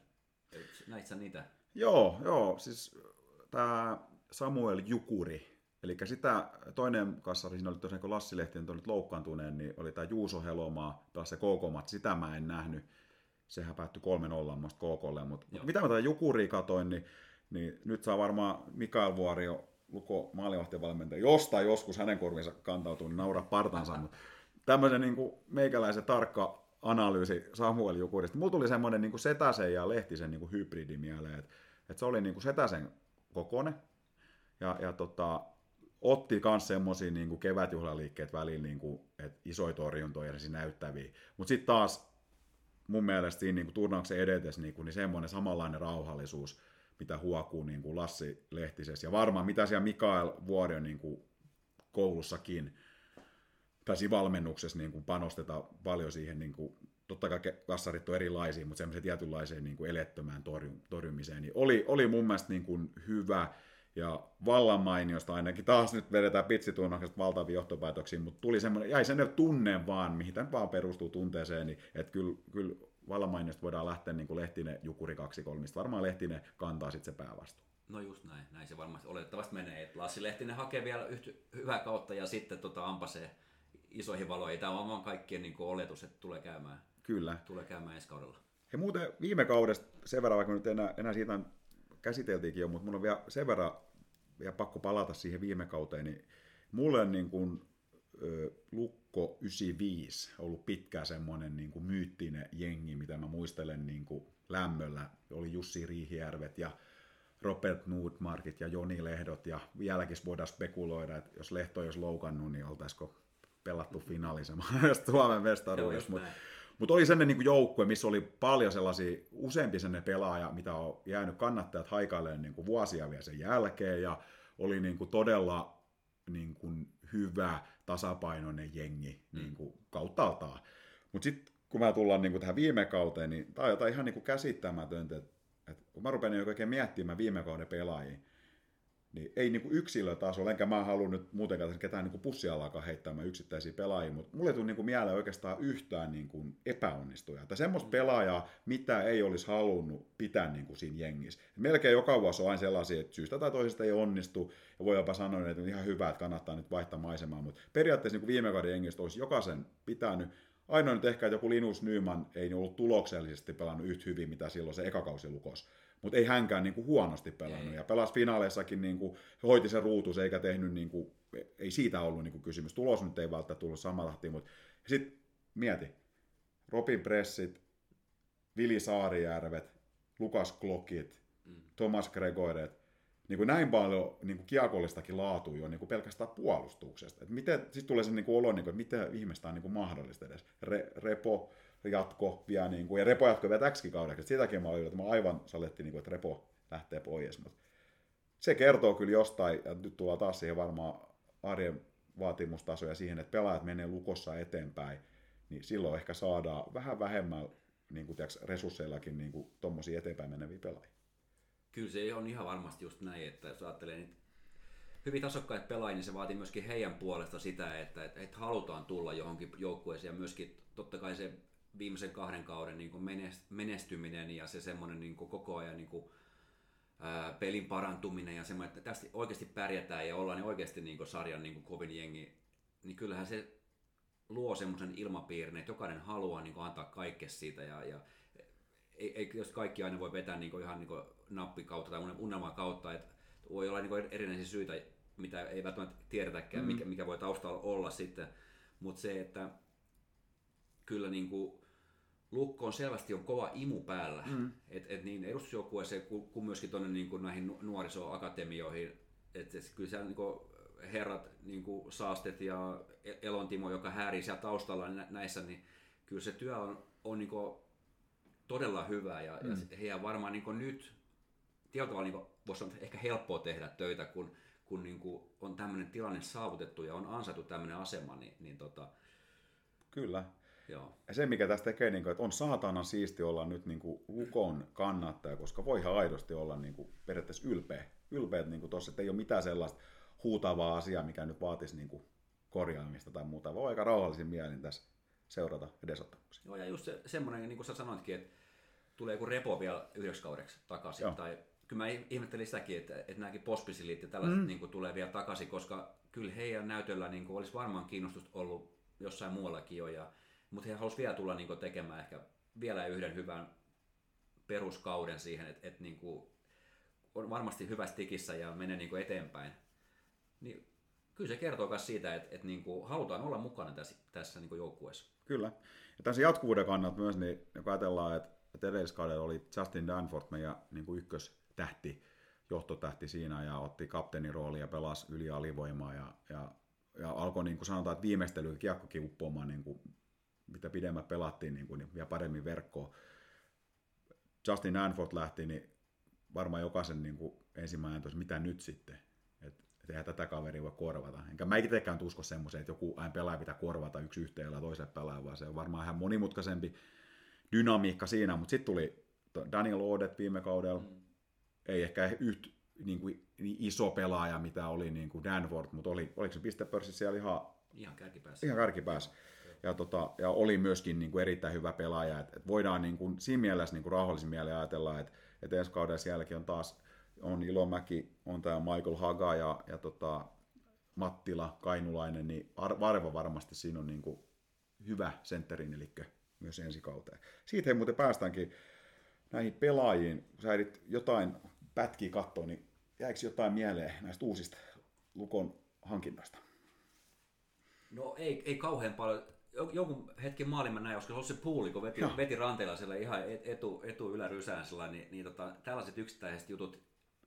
et, näit sä niitä? Joo, joo. Siis tämä Samuel Jukuri, eli sitä toinen kassari, siinä oli tosiaan kun Lassi Lehti on nyt loukkaantuneen, niin oli tämä Juuso Helomaa, taas se kk sitä mä en nähnyt. Sehän päättyi 3-0 muista KKlle, mutta Joo. mitä mä tätä Jukuri katoin, niin, niin nyt saa varmaan Mikael Vuorio Luko maalivahtivalmentaja, jostain joskus hänen korvinsa kantautuu, niin nauraa partansa, mutta tämmöisen niin kuin meikäläisen tarkka analyysi Samuel Jukurista. Mulla tuli semmoinen niin Setäsen ja Lehtisen niin kuin hybridi mieleen, että, että se oli niin kuin Setäsen kokone ja, ja tota, otti myös semmoisia niin kevätjuhlaliikkeet väliin, niin kuin, että isoja torjuntoja ja näyttäviä. Mutta sitten taas mun mielestä siinä niin kuin turnauksen edetessä niin, kuin, niin semmoinen samanlainen rauhallisuus, mitä huokuu niin kuin Lassi Lehtisessä. Ja varmaan mitä siellä Mikael Vuori on niin kuin koulussakin, siinä valmennuksessa niin kuin panostetaan paljon siihen, niin kuin, totta kai kassarit on erilaisia, mutta semmoiseen tietynlaiseen niin kuin elettömään torju, torjumiseen, niin oli, oli mun mielestä niin kuin hyvä ja vallan mainiosta ainakin. Taas nyt vedetään pitsitunnauksesta valtavia johtopäätöksiä, mutta tuli semmoinen, jäi sen tunne vaan, mihin tämä vaan perustuu tunteeseen, niin että kyllä, kyllä vallan mainiosta voidaan lähteä niin kuin Lehtinen Jukuri 2-3, varmaan Lehtinen kantaa sitten se päävastu. No just näin, näin se varmasti oletettavasti menee, että Lassi Lehtinen hakee vielä yhtä hyvää kautta ja sitten tota, ampasee isoihin valoihin. Tämä on vaan kaikkien niin kuin oletus, että tulee käymään, Kyllä. tulee käymään ensi kaudella. Ja muuten viime kaudesta sen verran, vaikka nyt enää, enää siitä käsiteltiinkin jo, mutta mun on vielä sen verran vielä pakko palata siihen viime kauteen, niin mulle niin kuin, ö, Lukko 95 ollut pitkään semmoinen niin kuin myyttinen jengi, mitä mä muistelen niin kuin lämmöllä. Oli Jussi Riihijärvet ja Robert Nordmarkit ja Joni Lehdot, ja vieläkin voidaan spekuloida, että jos Lehto olisi loukannut, niin oltaisiko pelattu finaali Suomen mestaruudessa. Mutta mutta oli sellainen niin joukkue, missä oli paljon sellaisia, useampi sellainen pelaaja, mitä on jäänyt kannattajat haikailemaan niin kuin vuosia vielä sen jälkeen, ja oli niin kuin todella niin kuin hyvä, tasapainoinen jengi mm. niin kuin kauttaaltaan. Mutta sitten kun mä tullaan niin kuin tähän viime kauteen, niin tämä on jotain ihan niin kuin käsittämätöntä, että, kun mä rupean niin oikein miettimään viime kauden pelaajia, niin ei niin yksilötasolla, enkä mä halua nyt muutenkaan ketään niin pussialakaan heittämään yksittäisiä pelaajia, mutta mulle ei tule niin mieleen oikeastaan yhtään niin kuin epäonnistuja. Tai semmoista pelaajaa, mitä ei olisi halunnut pitää niin kuin siinä jengissä. Melkein joka vuosi on aina sellaisia, että syystä tai toisesta ei onnistu, ja voi jopa sanoa, että on ihan hyvä, että kannattaa nyt vaihtaa maisemaa, mutta periaatteessa niin kuin viime kauden jengistä olisi jokaisen pitänyt Ainoa nyt ehkä, että joku Linus Nyman ei ollut tuloksellisesti pelannut yhtä hyvin, mitä silloin se ekakausi lukos mutta ei hänkään niin kuin huonosti pelannut. Ei. Ja pelasi finaaleissakin, niin kuin, hoiti sen ruutus, eikä tehnyt, niin kuin, ei siitä ollut niin kuin kysymys. Tulos nyt ei välttämättä tullut samalahtiin, mutta sitten mieti, Robin Pressit, Vili Saarijärvet, Lukas Klokit, mm. Thomas Gregoret, niin kuin näin paljon niin kuin kiekollistakin laatua jo niin kuin pelkästään puolustuksesta. Et miten, sitten tulee se niin kuin olo, niin kuin, että mitä ihmistä on niin kuin mahdollista edes. Re, repo, jatko vielä, niin kuin, ja Repo jatko vielä täksikin kaudeksi. Sitäkin mä olin, että mä aivan saletti, niin kuin, että Repo lähtee pois. Mutta se kertoo kyllä jostain, ja nyt tullaan taas siihen varmaan arjen vaatimustasoja siihen, että pelaajat menee lukossa eteenpäin, niin silloin ehkä saadaan vähän vähemmän niin kuin, tiiäks, resursseillakin niin tuommoisia eteenpäin meneviä pelaajia. Kyllä se on ihan varmasti just näin, että jos ajattelee niitä hyvin tasokkaita pelaajia, niin se vaatii myöskin heidän puolesta sitä, että, että, että halutaan tulla johonkin joukkueeseen ja myöskin totta kai se viimeisen kahden kauden niin menestyminen ja se semmoinen niin koko ajan niin kuin, ää, pelin parantuminen ja semmoinen, että tästä oikeasti pärjätään ja ollaan niin oikeasti niin kuin sarjan niin kuin kovin jengi, niin kyllähän se luo semmoisen ilmapiirin, että jokainen haluaa niin kuin antaa kaikkea siitä ja, ja ei, ei, jos kaikki aina voi vetää niin kuin ihan niin kuin nappikautta tai unelmaa kautta, että voi olla niin kuin erinäisiä syitä, mitä ei välttämättä tiedetäkään, mm. mikä, mikä voi taustalla olla sitten, mutta se, että kyllä niin kuin Lukko on selvästi on kova imu päällä, mm. et, et niin edustusjoukkueeseen kuin, kuin myöskin tuonne niin kuin näihin nuorisoakatemioihin. Et, et kyllä siellä niin kuin herrat niin kuin Saastet ja Elontimo, joka häärii siellä taustalla näissä, niin kyllä se työ on, on niin kuin todella hyvä ja, mm. ja heidän varmaan niin kuin nyt tietyllä tavalla niin voisi sanoa, ehkä helppoa tehdä töitä, kun, kun niin kuin on tämmöinen tilanne saavutettu ja on ansaitu tämmöinen asema, niin, niin tota... Kyllä. Joo. Ja se, mikä tästä tekee, niin kuin, että on saatana siisti olla nyt niin kuin Lukon kannattaja, koska voi ihan aidosti olla niin kuin, periaatteessa ylpeä. Ylpeä, niin tuossa, että ei ole mitään sellaista huutavaa asiaa, mikä nyt vaatisi niin kuin, korjaamista tai muuta. Voi aika rauhallisin mielin tässä seurata edesottamuksia. Joo, ja just se, semmoinen, niin kuin sä sanoitkin, että tulee joku repo vielä yhdeksi kaudeksi takaisin. Joo. Tai kyllä mä ihmettelin sitäkin, että, että nämäkin pospisilit ja tällaiset mm. niin kuin, tulee vielä takaisin, koska kyllä heidän näytöllä niin kuin, olisi varmaan kiinnostusta ollut jossain muuallakin jo. Ja mutta he halusivat vielä tulla niin tekemään ehkä vielä yhden hyvän peruskauden siihen, että, että niin kuin on varmasti hyvässä tikissä ja menee niin eteenpäin. Niin kyllä se kertoo myös siitä, että, että niin kuin halutaan olla mukana tässä, tässä niin joukkueessa. Kyllä. Ja tässä jatkuvuuden kannalta myös, niin kun ajatellaan, että, että edelliskaudella oli Justin Danford meidän niin kuin ykköstähti, johtotähti siinä ja otti kapteenin rooli ja pelasi yli alivoimaa ja, ja, ja alkoi niin kuin sanotaan, että viimeistely kiekkokin uppoamaan niin kuin mitä pidemmät pelattiin, niin, kuin, niin vielä paremmin verkkoon. Justin Anford lähti, niin varmaan jokaisen niin kuin ensimmäinen tosi, mitä nyt sitten, että et eihän tätä kaveria voi korvata. Enkä mä itsekään usko semmoiseen, että joku aina pelaaja pitää korvata yksi yhteellä toiselle pelaaja, vaan se on varmaan ihan monimutkaisempi dynamiikka siinä, mutta sitten tuli Daniel Odet viime kaudella, mm. ei ehkä yhtä niin kuin, niin iso pelaaja, mitä oli niin kuin Danford, mutta oli, oliko se pistepörssissä siellä ihan, ihan kärkipäässä. Ihan kärkipäässä ja, tota, ja oli myöskin niin kuin erittäin hyvä pelaaja. Et, et voidaan niin kuin, siinä mielessä niin kuin rauhallisin mieleen ajatella, että et ensi kauden jälkeen on taas on Ilomäki, on tämä Michael Haga ja, ja tota, Mattila, Kainulainen, niin Varva varmasti siinä on niin kuin hyvä sentterin, eli myös ensi kauteen. Siitä ei muuten päästäänkin näihin pelaajiin, kun sä edit jotain pätkiä katsoa, niin jäikö jotain mieleen näistä uusista Lukon hankinnoista? No ei, ei kauhean paljon jonkun hetken maalin mä näin, koska se oli se puuli, kun veti, veti ranteella siellä ihan etu, etu ylärysään niin, niin tota, tällaiset yksittäiset jutut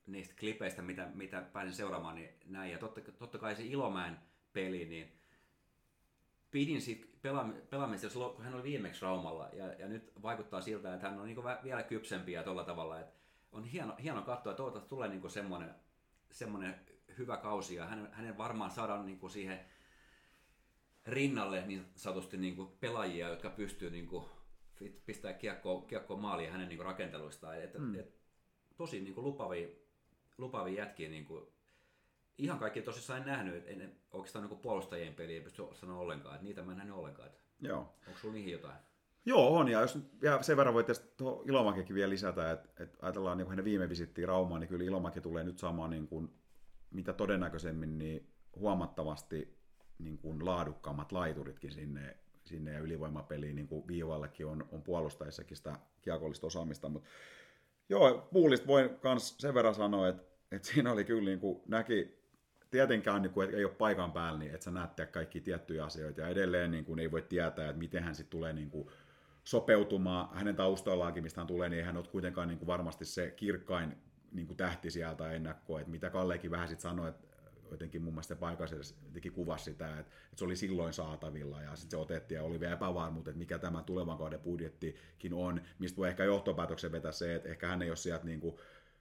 niistä klipeistä, mitä, mitä pääsin seuraamaan, niin näin. Ja totta, totta kai se Ilomäen peli, niin pidin siitä pelaam- pelaamisesta silloin, kun hän oli viimeksi Raumalla. Ja, ja nyt vaikuttaa siltä, että hän on niin vielä kypsempi ja tuolla tavalla. Että on hieno, hieno katsoa, että toivottavasti tulee niin semmoinen, semmoinen hyvä kausi. Ja hänen, hänen varmaan saadaan niin siihen rinnalle niin sanotusti niin kuin pelaajia, jotka pystyy niin kuin pistää kiekkoa, kiekkoa maaliin hänen niin rakenteluistaan. Et, mm. et, tosi niin kuin lupavia, lupavia jätkiä. Niin kuin, ihan kaikki tosissaan en nähnyt, en, oikeastaan niin puolustajien peliä pysty sanoa ollenkaan, että niitä mä en nähnyt ollenkaan. Joo. Onko sulla niihin jotain? Joo, on. Ja jos ja sen verran voit Ilomakekin vielä lisätä, että, että ajatellaan niin hänen viime visittiin Raumaan, niin kyllä Ilomaki tulee nyt saamaan niin kuin, mitä todennäköisemmin niin huomattavasti niin kuin laadukkaammat laituritkin sinne, sinne ja ylivoimapeliin niin kuin viivallekin on, on puolustajissakin sitä kiekollista osaamista, mutta joo, puulista voin myös sen verran sanoa, että, että siinä oli kyllä niin kuin näki, tietenkään niin kuin, ei ole paikan päällä, niin että sä näette kaikki tiettyjä asioita. Ja edelleen niin kuin, ei voi tietää, että miten hän sitten tulee niin kuin, sopeutumaan hänen taustallaankin, mistä hän tulee, niin hän on kuitenkaan niin kuin varmasti se kirkkain niin kuin tähti sieltä ennakkoa, että mitä Kallekin vähän sitten sanoi, että jotenkin mun mielestä paikallisessa jotenkin kuvasi sitä, että, että, se oli silloin saatavilla ja sitten se otettiin ja oli vielä epävarmuutta, että mikä tämä tulevan kauden budjettikin on, mistä voi ehkä johtopäätöksen vetää se, että ehkä hän ei ole sieltä niin kuin,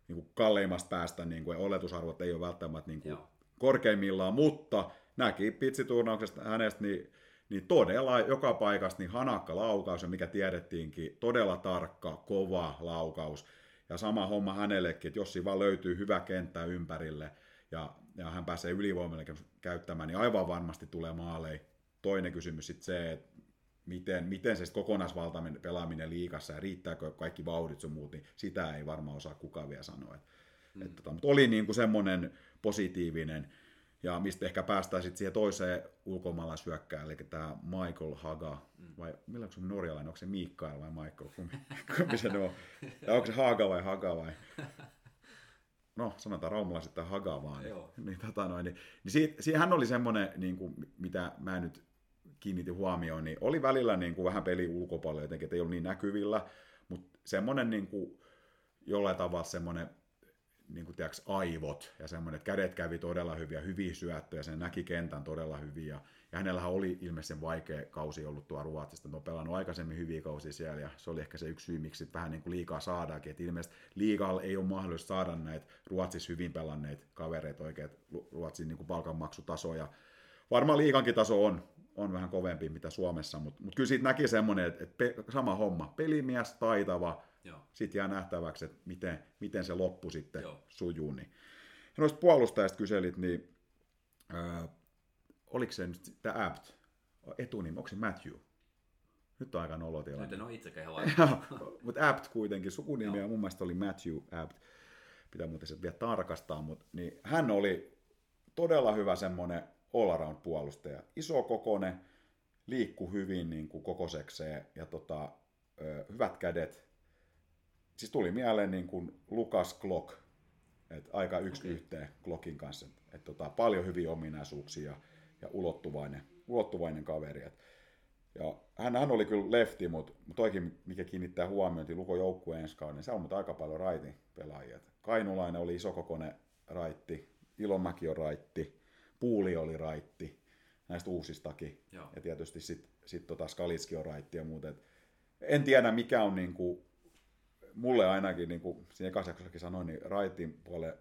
niin kuin kalleimmasta päästä, niin kuin, oletusarvot ei ole välttämättä niin kuin korkeimmillaan, mutta näki pitsiturnauksesta hänestä, niin niin todella joka paikasta niin hanakka laukaus, ja mikä tiedettiinkin, todella tarkka, kova laukaus. Ja sama homma hänellekin, että jos siinä vaan löytyy hyvä kenttä ympärille, ja, ja hän pääsee ylivoimalle käyttämään, niin aivan varmasti tulee maaleja. Toinen kysymys sitten se, että miten, miten se kokonaisvaltainen pelaaminen liikassa ja riittääkö kaikki vauhdit sun muut, niin sitä ei varmaan osaa kukaan vielä sanoa. Et, mm. et, tota, mutta oli niin kuin semmoinen positiivinen, ja mistä ehkä päästään sitten siihen toiseen ulkomaalaisyökkään, eli tämä Michael Haga, mm. vai millä onko se norjalainen, onko se Mikael vai Michael, kumpi, kumpi se on, ja onko se Haga vai Haga vai, no sanotaan raumalaiset tai Haga vaan, niin, niin, tota noin, niin, niin siitä, siitä, hän oli semmoinen, niin kuin, mitä mä nyt kiinnitin huomioon, niin oli välillä niin kuin vähän peli ulkopuolella jotenkin, että ei ollut niin näkyvillä, mutta semmoinen niin kuin, jollain tavalla semmoinen niin kuin, tiiäks, aivot ja semmoinen, että kädet kävi todella hyviä, hyviä syöttöjä, sen näki kentän todella hyviä. Ja, hänellähän oli ilmeisesti vaikea kausi ollut tuo Ruotsista, on pelannut aikaisemmin hyviä kausia siellä ja se oli ehkä se yksi syy, miksi vähän niin kuin liikaa saadaankin, että ilmeisesti liikaa ei ole mahdollista saada näitä Ruotsissa hyvin pelanneita kavereita oikein, Ruotsin niin kuin palkanmaksutaso ja varmaan liikankin taso on, on vähän kovempi mitä Suomessa, mutta, mutta kyllä siitä näki semmoinen, että, että pe, sama homma, pelimies, taitava, sitten jää nähtäväksi, että miten, miten se loppu sitten Joo. sujuu. Niin. Ja noista puolustajista kyselit, niin äh, oliko se nyt tämä Abt, etunimi, onko se Matthew? Nyt on aika nolotilanne. Nyt en ole itsekään Mutta Abt kuitenkin, sukunimi ja mun mielestä oli Matthew Abt. Pitää muuten se vielä tarkastaa, mutta niin hän oli todella hyvä semmoinen all-around puolustaja. Iso kokone, liikku hyvin niin kuin kokosekseen ja tota, hyvät kädet, siis tuli mieleen niin kuin Lukas Glock, että aika yksi okay. yhteen Glockin kanssa, että et tota, paljon hyviä ominaisuuksia ja ulottuvainen, ulottuvainen kaveri. Et, ja hän, hän oli kyllä lefti, mutta toikin, mikä kiinnittää huomioon, Luko joukkueen ensi kauden, niin se on mutta aika paljon raitin pelaajia. Kainulainen oli isokokone raitti, Ilomäki on raitti, Puuli oli raitti, näistä uusistakin. Joo. Ja tietysti sitten sit tota Skalitski on raitti ja muuten. En tiedä, mikä on niinku mulle ainakin, niin kuin siinä sanoin, niin raitin puolen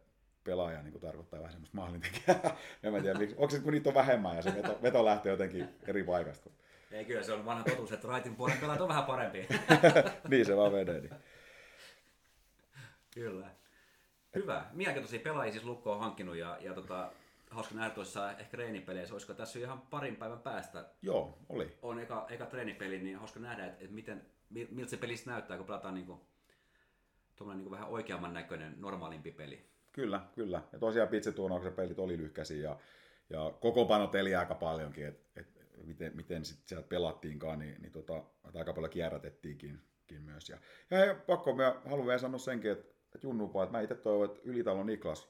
pelaaja niin kuin tarkoittaa vähän semmoista maalintekijää. en mä tiedä, miksi. onko se kun niitä on vähemmän ja se veto, veto lähtee jotenkin eri paikasta. Ei kyllä, se on vanha totuus, että raitin puolen pelaajat on vähän parempi. niin se vaan menee. Niin. Kyllä. Hyvä. Minäkin tosi pelaajia siis Lukko on hankkinut ja, ja tota, hauska nähdä tuossa ehkä treenipeleissä, olisiko tässä ihan parin päivän päästä. Joo, oli. On eka, eka treenipeli, niin hauska nähdä, että, että miten, miltä se pelissä näyttää, kun pelataan niin kuin niin vähän oikeamman näköinen, normaalimpi peli. Kyllä, kyllä. Ja tosiaan pizzatuunauksen pelit oli lyhkäisiä ja, ja kokoonpanot eli aika paljonkin, että et, miten, miten sit sieltä pelattiinkaan, niin, niin tota, aika paljon kierrätettiinkin myös. Ja, ja, pakko, mä haluan vielä sanoa senkin, että, että Junnupa, että mä itse toivon, että Ylitalon Niklas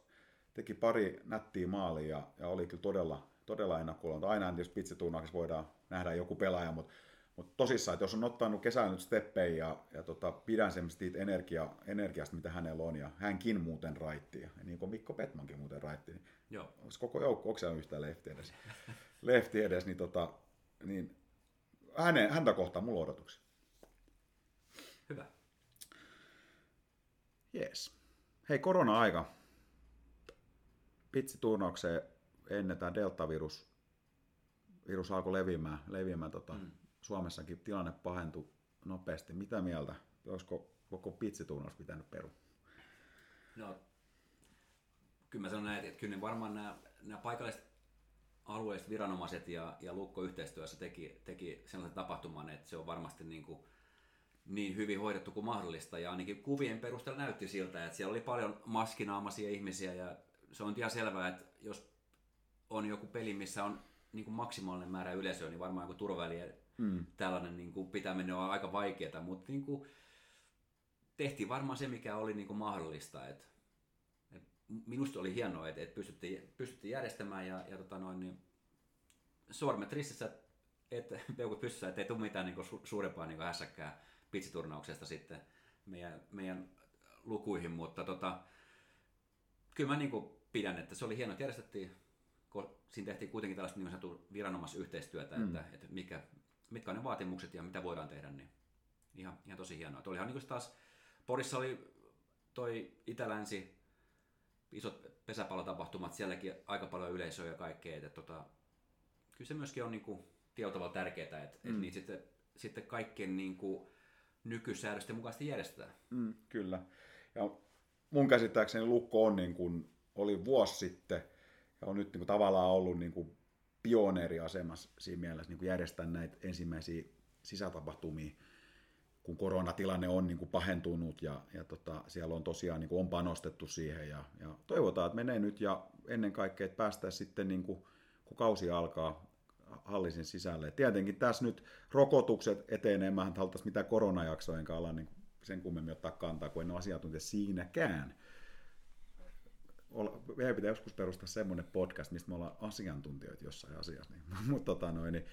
teki pari nättiä maalia ja, ja oli kyllä todella, todella ennakkuulonta. Aina tietysti pizzatuunnauksessa voidaan nähdä joku pelaaja, mutta Mutta tosissaan, että jos on ottanut kesällä nyt steppejä ja, ja tota, pidän semmoista energia, energiasta, mitä hänellä on, ja hänkin muuten raitti, ja niin kuin Mikko Petmankin muuten raitti, niin Joo. onko koko joukko, onko siellä yhtään lefti edes, lefti edes niin, tota, niin hänen, häntä kohtaan mulla odotuksia. Hyvä. Jees. Hei, korona-aika. Pitsiturnaukseen ennen tämä deltavirus virus alkoi leviämään, leviämään tota, mm. Suomessakin tilanne pahentui nopeasti. Mitä mieltä? Olisiko koko pitsiturnaus pitänyt peru? No, kyllä mä sanon näin, että kyllä ne varmaan nämä, nämä paikalliset alueelliset viranomaiset ja, ja Lukko yhteistyössä teki, teki sellaisen tapahtuman, että se on varmasti niin, kuin, niin hyvin hoidettu kuin mahdollista. Ja ainakin kuvien perusteella näytti siltä, että siellä oli paljon maskinaamaisia ihmisiä ja se on ihan selvää, että jos on joku peli, missä on niin kuin maksimaalinen määrä yleisöä, niin varmaan joku turvaväliä mm. tällainen niin kuin pitäminen on aika vaikeaa, mutta niin kuin, tehtiin varmaan se, mikä oli niin kuin mahdollista. Et, et minusta oli hienoa, että et pystyttiin, pystyttiin järjestämään ja, ja tota noin, niin sormet ristissä, että peukut pystyssä, ettei tule mitään niin kuin su- suurempaa niin kuin hässäkkää pitsiturnauksesta sitten meidän, meidän lukuihin, mutta tota, kyllä mä niin kuin pidän, että se oli hienoa, että järjestettiin siinä tehtiin kuitenkin tällaista niin sanottua viranomaisyhteistyötä, mm. että, että mikä, mitkä on ne vaatimukset ja mitä voidaan tehdä, niin ihan, ihan tosi hienoa. Että olihan niin kuin taas, Porissa oli toi Itä-Länsi, isot pesäpallotapahtumat, sielläkin aika paljon yleisöä ja kaikkea, että tota, kyllä se myöskin on niin kuin tietyllä tavalla tärkeää, että, mm. niitä sitten, sitten kaikkien niin kuin nykysäädösten mukaisesti järjestetään. Mm, kyllä. Ja mun käsittääkseni Lukko on niin kuin, oli vuosi sitten, ja on nyt niin kuin, tavallaan ollut niin kuin, pioneeriasemassa siinä mielessä niin kuin järjestää näitä ensimmäisiä sisätapahtumia, kun koronatilanne on niin kuin pahentunut ja, ja tota, siellä on tosiaan niin kuin on panostettu siihen ja, ja toivotaan, että menee nyt ja ennen kaikkea, että päästään sitten niin kuin, kun kausi alkaa hallisin sisälle. Tietenkin tässä nyt rokotukset etenee, mä en haluttaisi mitään koronajaksoa, niin sen kummemmin ottaa kantaa, kun en ole asiantuntija siinäkään meidän pitää joskus perustaa semmoinen podcast, mistä me ollaan asiantuntijoita jossain asiassa. Niin, mutta tota noin, niin,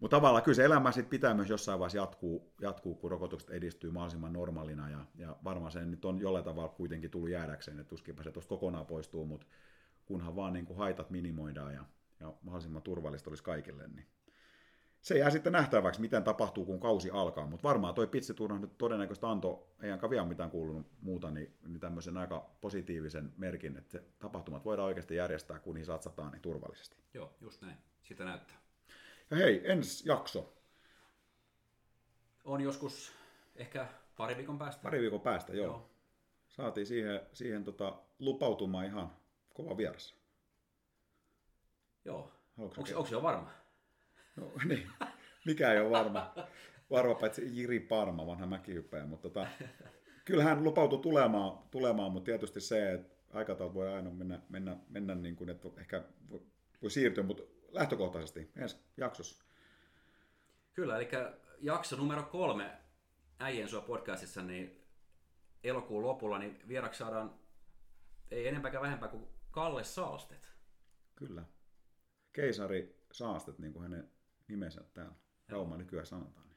mutta tavallaan kyllä se elämä sit pitää myös jossain vaiheessa jatkuu, jatkuu kun rokotukset edistyy mahdollisimman normaalina, ja, ja varmaan se nyt on jollain tavalla kuitenkin tullut jäädäkseen, että tuskinpä se tuosta kokonaan poistuu, mutta kunhan vaan niin kuin haitat minimoidaan ja, ja mahdollisimman turvallista olisi kaikille, niin se jää sitten nähtäväksi, miten tapahtuu, kun kausi alkaa, mutta varmaan toi pitsiturnaus nyt todennäköisesti antoi, ei ainakaan vielä mitään kuulunut muuta, niin, niin tämmöisen aika positiivisen merkin, että tapahtumat voidaan oikeasti järjestää, kun niihin satsataan niin turvallisesti. Joo, just näin. Sitä näyttää. Ja hei, ensi jakso. On joskus ehkä pari viikon päästä. Pari viikon päästä, joo. joo. Saatiin siihen, siihen tota, lupautumaan ihan kova vieras. Joo. Onko se jo varma? No niin, mikä ei ole varma. Varma paitsi Jiri Parma, vanha mäkihyppäjä, mutta tota, kyllähän lupautui tulemaan, tulemaan, mutta tietysti se, että aikataulut voi aina mennä, mennä, mennä niin kuin, että ehkä voi, voi siirtyä, mutta lähtökohtaisesti ensi jaksossa. Kyllä, eli jakso numero kolme Äijien sua podcastissa, niin elokuun lopulla, niin vieraksi saadaan ei enempääkään vähempää kuin Kalle Saastet. Kyllä. Keisari Saastet, niin kuin hänen nimensä täällä Rauma nykyään sanotaan. Niin.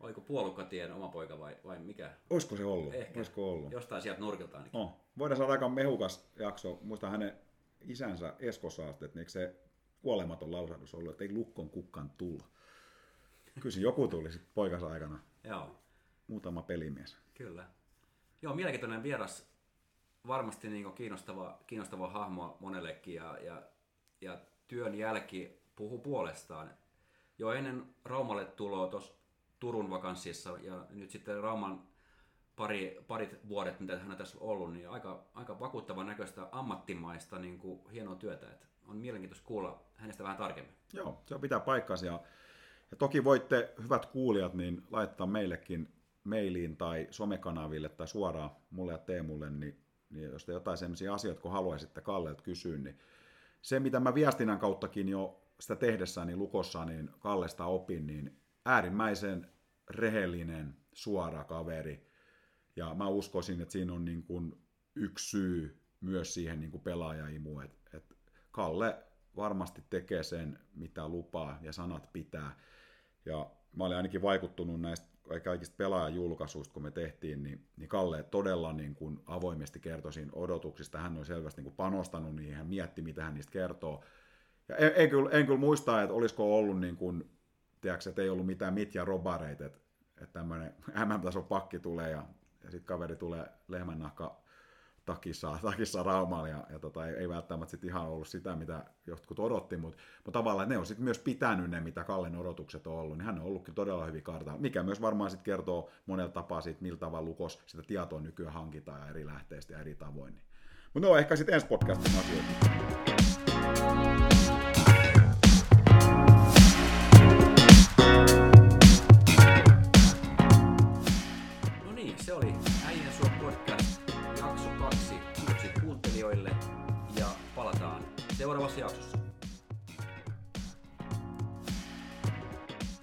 Oliko Puolukkatien oma poika vai, vai mikä? Olisiko se ollut? Ehkä. Olisiko ollut? Jostain sieltä nurkilta ainakin. Oh. Voidaan saada aika mehukas jakso. Muista hänen isänsä Esko Saastet, niin se kuolematon lausahdus ollut, että ei lukkon kukkan tulla. Kyllä joku tuli poikansa aikana. Joo. Muutama pelimies. Kyllä. Joo, mielenkiintoinen vieras. Varmasti niin kiinnostava, kiinnostava hahmo monellekin ja, ja, ja työn jälki puhuu puolestaan. Jo ennen Raumalle tuloa tuossa Turun vakanssissa ja nyt sitten Rauman pari, parit vuodet, mitä hän on tässä ollut, niin aika, aika vakuuttavan näköistä ammattimaista niin kuin hienoa työtä. Että on mielenkiintoista kuulla hänestä vähän tarkemmin. Joo, se pitää paikkansa. Ja, toki voitte, hyvät kuulijat, niin laittaa meillekin mailiin tai somekanaville tai suoraan mulle ja Teemulle, niin, niin jos te jotain sellaisia asioita, kun haluaisitte Kallelta kysyä, niin se, mitä mä viestinnän kauttakin jo sitä tehdessäni niin lukossa niin Kallesta opin, niin äärimmäisen rehellinen, suora kaveri. Ja mä uskoisin, että siinä on niin kuin yksi syy myös siihen niin kuin pelaajaimuun, että, että Kalle varmasti tekee sen, mitä lupaa ja sanat pitää. Ja mä olin ainakin vaikuttunut näistä kaikista pelaajajulkaisuista, kun me tehtiin, niin, niin Kalle todella niin kuin avoimesti kertoi siinä odotuksista. Hän on selvästi niin kuin panostanut niihin, hän mietti, mitä hän niistä kertoo. Ja en, en, kyllä, en kyllä muista, että olisiko ollut niin kuin, tiedätkö, että ei ollut mitään mitja robareita, että, että tämmöinen MM-tason pakki tulee ja, ja sitten kaveri tulee lehmännahka takissa, takissa Raumalla ja, ja tota, ei, ei, välttämättä sit ihan ollut sitä, mitä jotkut odotti, mutta mut tavallaan ne on sitten myös pitänyt ne, mitä Kallen odotukset on ollut, niin hän on ollutkin todella hyvin kartalla, mikä myös varmaan sitten kertoo monella tapaa siitä, millä tavalla Lukos sitä tietoa nykyään hankitaan ja eri lähteistä ja eri tavoin. Niin. Mutta no ehkä sitten ensi podcastin asioita. Seuraavassa jaksossa.